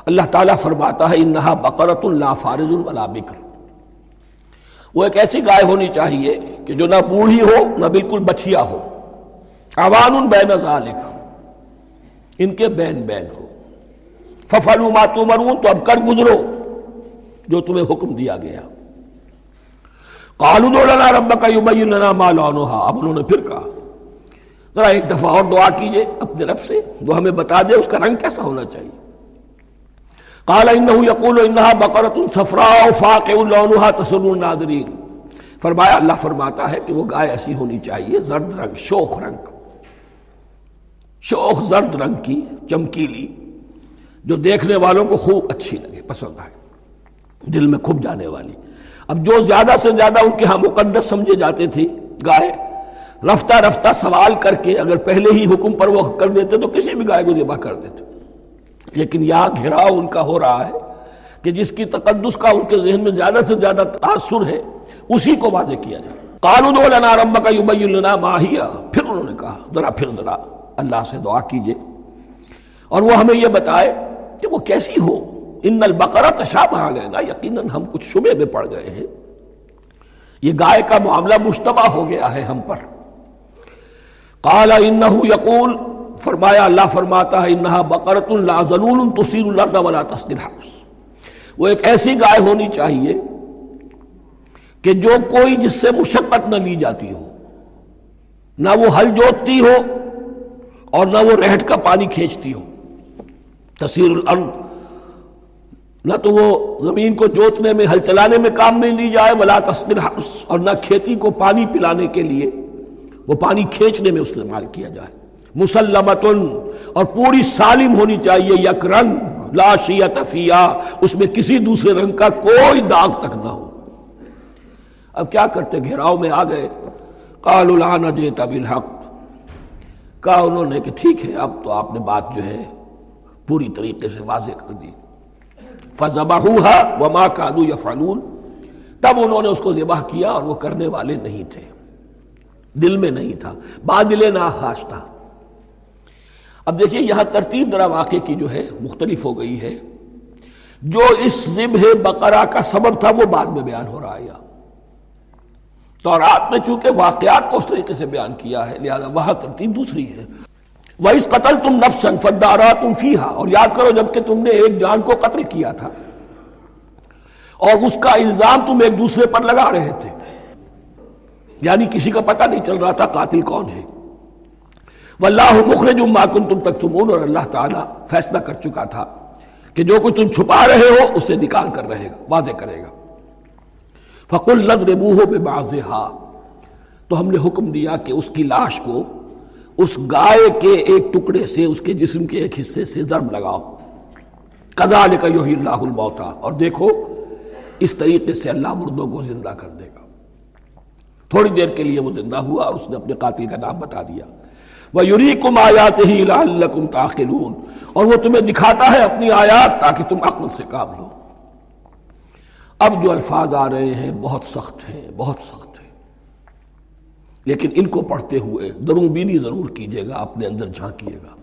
اللہ تعالیٰ فرماتا ہے، انہا بقرت لا فارض ولا بکر۔ وہ ایک ایسی گائے ہونی چاہیے کہ جو نہ بوڑھی ہو، نہ بالکل بچیا ہو۔ عوان بین ذالک۔ ان کے بین بین ہو۔ ففلو ما تمرون تو اب کر گزرو۔ جو تمہیں حکم دیا گیا۔ لنا رب کا یبین لنا ما لونها اب انہوں نے پھر کہا، ذرا ایک دفعہ اور دعا کیجیے اپنے رب سے وہ ہمیں بتا دے اس کا رنگ کیسا ہونا چاہیے۔ قال انه يقول انها بقره صفراء فاقع لونها تسر الناظرين فرمایا، اللہ فرماتا ہے کہ وہ گائے ایسی ہونی چاہیے، زرد رنگ، شوخ رنگ۔ شوخ زرد رنگ کی چمکیلی، جو دیکھنے والوں کو خوب اچھی لگے، پسند آئے، دل میں کھب جانے والی۔ اب جو زیادہ سے زیادہ ان کے ہاں مقدس سمجھے جاتے تھے، گائے، رفتہ رفتہ سوال کر کے اگر پہلے ہی حکم پر وہ کر دیتے تو کسی بھی گائے کو ذبح کر دیتے۔ لیکن یہاں گھیراؤ ان کا ہو رہا ہے کہ جس کی تقدس کا ان کے ذہن میں زیادہ سے زیادہ تاثر ہے، اسی کو واضح کیا جائے۔ قالود لنا رب کا لنا ماہیا پھر انہوں نے کہا، ذرا پھر ذرا اللہ سے دعا کیجیے۔ اور وہ ہمیں یہ بتائے کہ وہ کیسی ہو؟ ان البقرہ تشابہ لینا یقیناً ہم کچھ شبے میں پڑ گئے ہیں۔ یہ گائے کا معاملہ مشتبہ ہو گیا ہے ہم پر۔ قال انہو یقول فرمایا، اللہ فرماتا ہے انہا بقرت لا ظلول تصیر الارض ولا تسقي الحرث وہ ایک ایسی گائے ہونی چاہیے کہ جو کوئی جس سے مشقت نہ لی جاتی ہو، نہ وہ ہل جوتتی ہو اور نہ وہ رہٹ کا پانی کھینچتی ہو۔ تصیر الارض نہ تو وہ زمین کو جوتنے میں، ہل چلانے میں کام نہیں لی جائے، ولا تصویر حرس اور نہ کھیتی کو پانی پلانے کے لیے، وہ پانی کھینچنے میں استعمال کیا جائے۔ مسلمت اور پوری سالم ہونی چاہیے یک رنگ لا شیت فیا اس میں کسی دوسرے رنگ کا کوئی داغ تک نہ ہو۔ اب کیا کرتے، گھیراؤ میں آ گئے۔ کال الحان جیتا بالحق۔ کہا انہوں نے کہ ٹھیک ہے، اب تو آپ نے بات جو ہے پوری طریقے سے واضح کر دی۔ فضبہ وما کادو یا تب انہوں نے اس کو ذبح کیا اور وہ کرنے والے نہیں تھے۔ دل میں نہیں تھا بادل ناخاش تھا۔ اب دیکھیے یہاں ترتیب ذرا واقع کی جو ہے مختلف ہو گئی ہے۔ جو اس ذبح بقرہ کا سبب تھا وہ بعد میں بیان ہو رہا ہے۔ تو رات میں چونکہ واقعات کو اس طریقے سے بیان کیا ہے، لہذا وہاں ترتیب دوسری ہے۔ وَإِذْ قَتَلْتُمْ نَفْسًا فَدَّارَاتُمْ فِيهَا۔ اور یاد کرو جبکہ تم نے ایک جان کو قتل کیا تھا۔ اور اس کا الزام تم ایک دوسرے پر لگا رہے تھے۔ یعنی کسی کا پتہ نہیں چل رہا تھا قاتل کون ہے۔ واللہ مخرج ما کنتم تکتمون اور اللہ تعالیٰ فیصلہ کر چکا تھا کہ جو کچھ تم چھپا رہے ہو اسے نکال کر رہے گا، واضح کرے گا۔ فقل نضربوه ببعضها۔ تو ہم نے حکم دیا کہ اس کی لاش کو اس گائے کے ایک ٹکڑے سے اس کے جسم کے ایک حصے سے ضرب لگاؤ۔ کذالک یحیی اللہ الموتا اور دیکھو، اس طریقے سے اللہ مردوں کو زندہ کر دے گا۔ تھوڑی دیر کے لیے وہ زندہ ہوا اور اس نے اپنے قاتل کا نام بتا دیا۔ وہ یوری کم آیات ہی لعلکم تاخلون اور وہ تمہیں دکھاتا ہے اپنی آیات تاکہ تم عقل سے کام لو اب جو الفاظ آ رہے ہیں، بہت سخت ہیں، بہت سخت ہیں۔ لیکن ان کو پڑھتے ہوئے درون بینی ضرور کیجیے گا اپنے اندر جھانکیے گا۔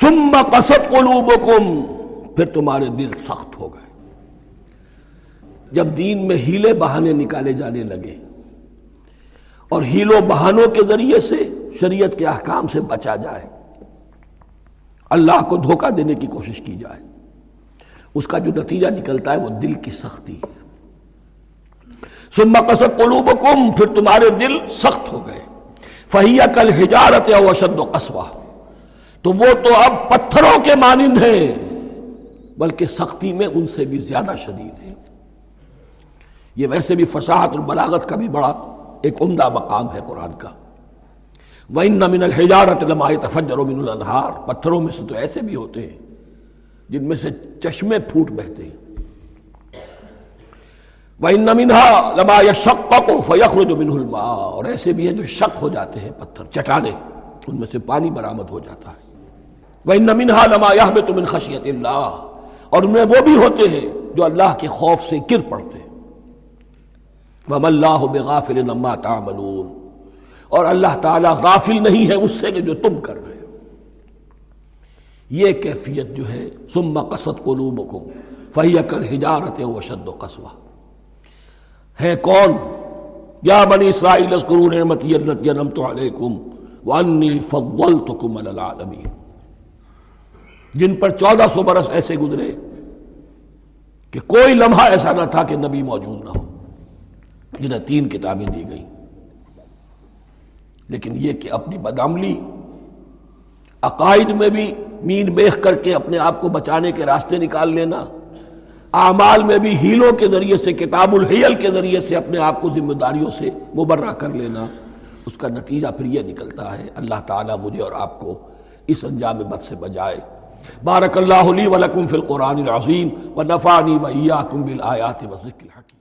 ثم قصد قلوبکم، پھر تمہارے دل سخت ہو گئے۔ جب دین میں ہیلے بہانے نکالے جانے لگے اور ہیلوں بہانوں کے ذریعے سے شریعت کے احکام سے بچا جائے، اللہ کو دھوکہ دینے کی کوشش کی جائے، اس کا جو نتیجہ نکلتا ہے وہ دل کی سختی ہے۔ قصد قلوبکم پھر تمہارے دل سخت ہو گئے۔ فہیا کل ہجارت یا وشد و قصبہ تو وہ تو اب پتھروں کے مانند ہیں، بلکہ سختی میں ان سے بھی زیادہ شدید ہے یہ ویسے بھی فصاحت اور بلاغت کا بھی بڑا ایک عمدہ مقام ہے قرآن کا۔ وَإِنَّ مِنَ الْحِجَارَةِ لَمَا يَتَفَجَّرُ مِنُ الْأَنْهَارِ۔ پتھروں میں سے تو ایسے بھی ہوتے ہیں جن میں سے چشمے پھوٹ بہتے ہیں۔ وَإِنَّ مِنْهَا لَمَا يَشَقَّقُ فَيَخْرُجُ مِنْهُ الْمَاءُ اور ایسے بھی ہیں جو شق ہو جاتے ہیں پتھر چٹانے ان میں سے پانی برآمد ہو جاتا ہے۔ وَإِنَّ مِنْهَا لَمَا يَحْبِتُ مِنْ خَشْيَةِ اللَّهِ اور ان میں وہ بھی ہوتے ہیں جو اللہ کے خوف سے گر پڑتے ہیں۔ وَمَا اللَّهُ بِغَافِلٍ عَمَّا تَعْمَلُونَ اور اللہ تعالیٰ غافل نہیں ہے اس سے کہ جو تم کر رہے ہو۔ یہ کیفیت جو ہے، ثُمَّ قَصَدْ قُلُوبُكُمْ فَهِيَ كَالْحِجَارَةِ وَشَدُّ قَصْوَةً ہے کون؟ یا بنی اسرائیل اذکروا نعمتی اللتی انمت علیکم وانی فضلتکم علی العالمین۔ جن پر چودہ سو برس ایسے گزرے کہ کوئی لمحہ ایسا نہ تھا کہ نبی موجود نہ ہو، جنہیں تین کتابیں دی گئیں۔ لیکن یہ کہ اپنی بدعملی، عقائد میں بھی مین بیخ کر کے اپنے آپ کو بچانے کے راستے نکال لینا اعمال میں بھی ہیلوں کے ذریعے سے، کتاب الحیل کے ذریعے سے اپنے آپ کو ذمہ داریوں سے مبرہ کر لینا، اس کا نتیجہ پھر یہ نکلتا ہے، اللہ تعالیٰ مجھے اور آپ کو اس انجام بد سے بجائے بارک اللہ لی ولکم فی القرآن العظیم و نفعنی و ایاکم بالآیات و ذکر الحکیم۔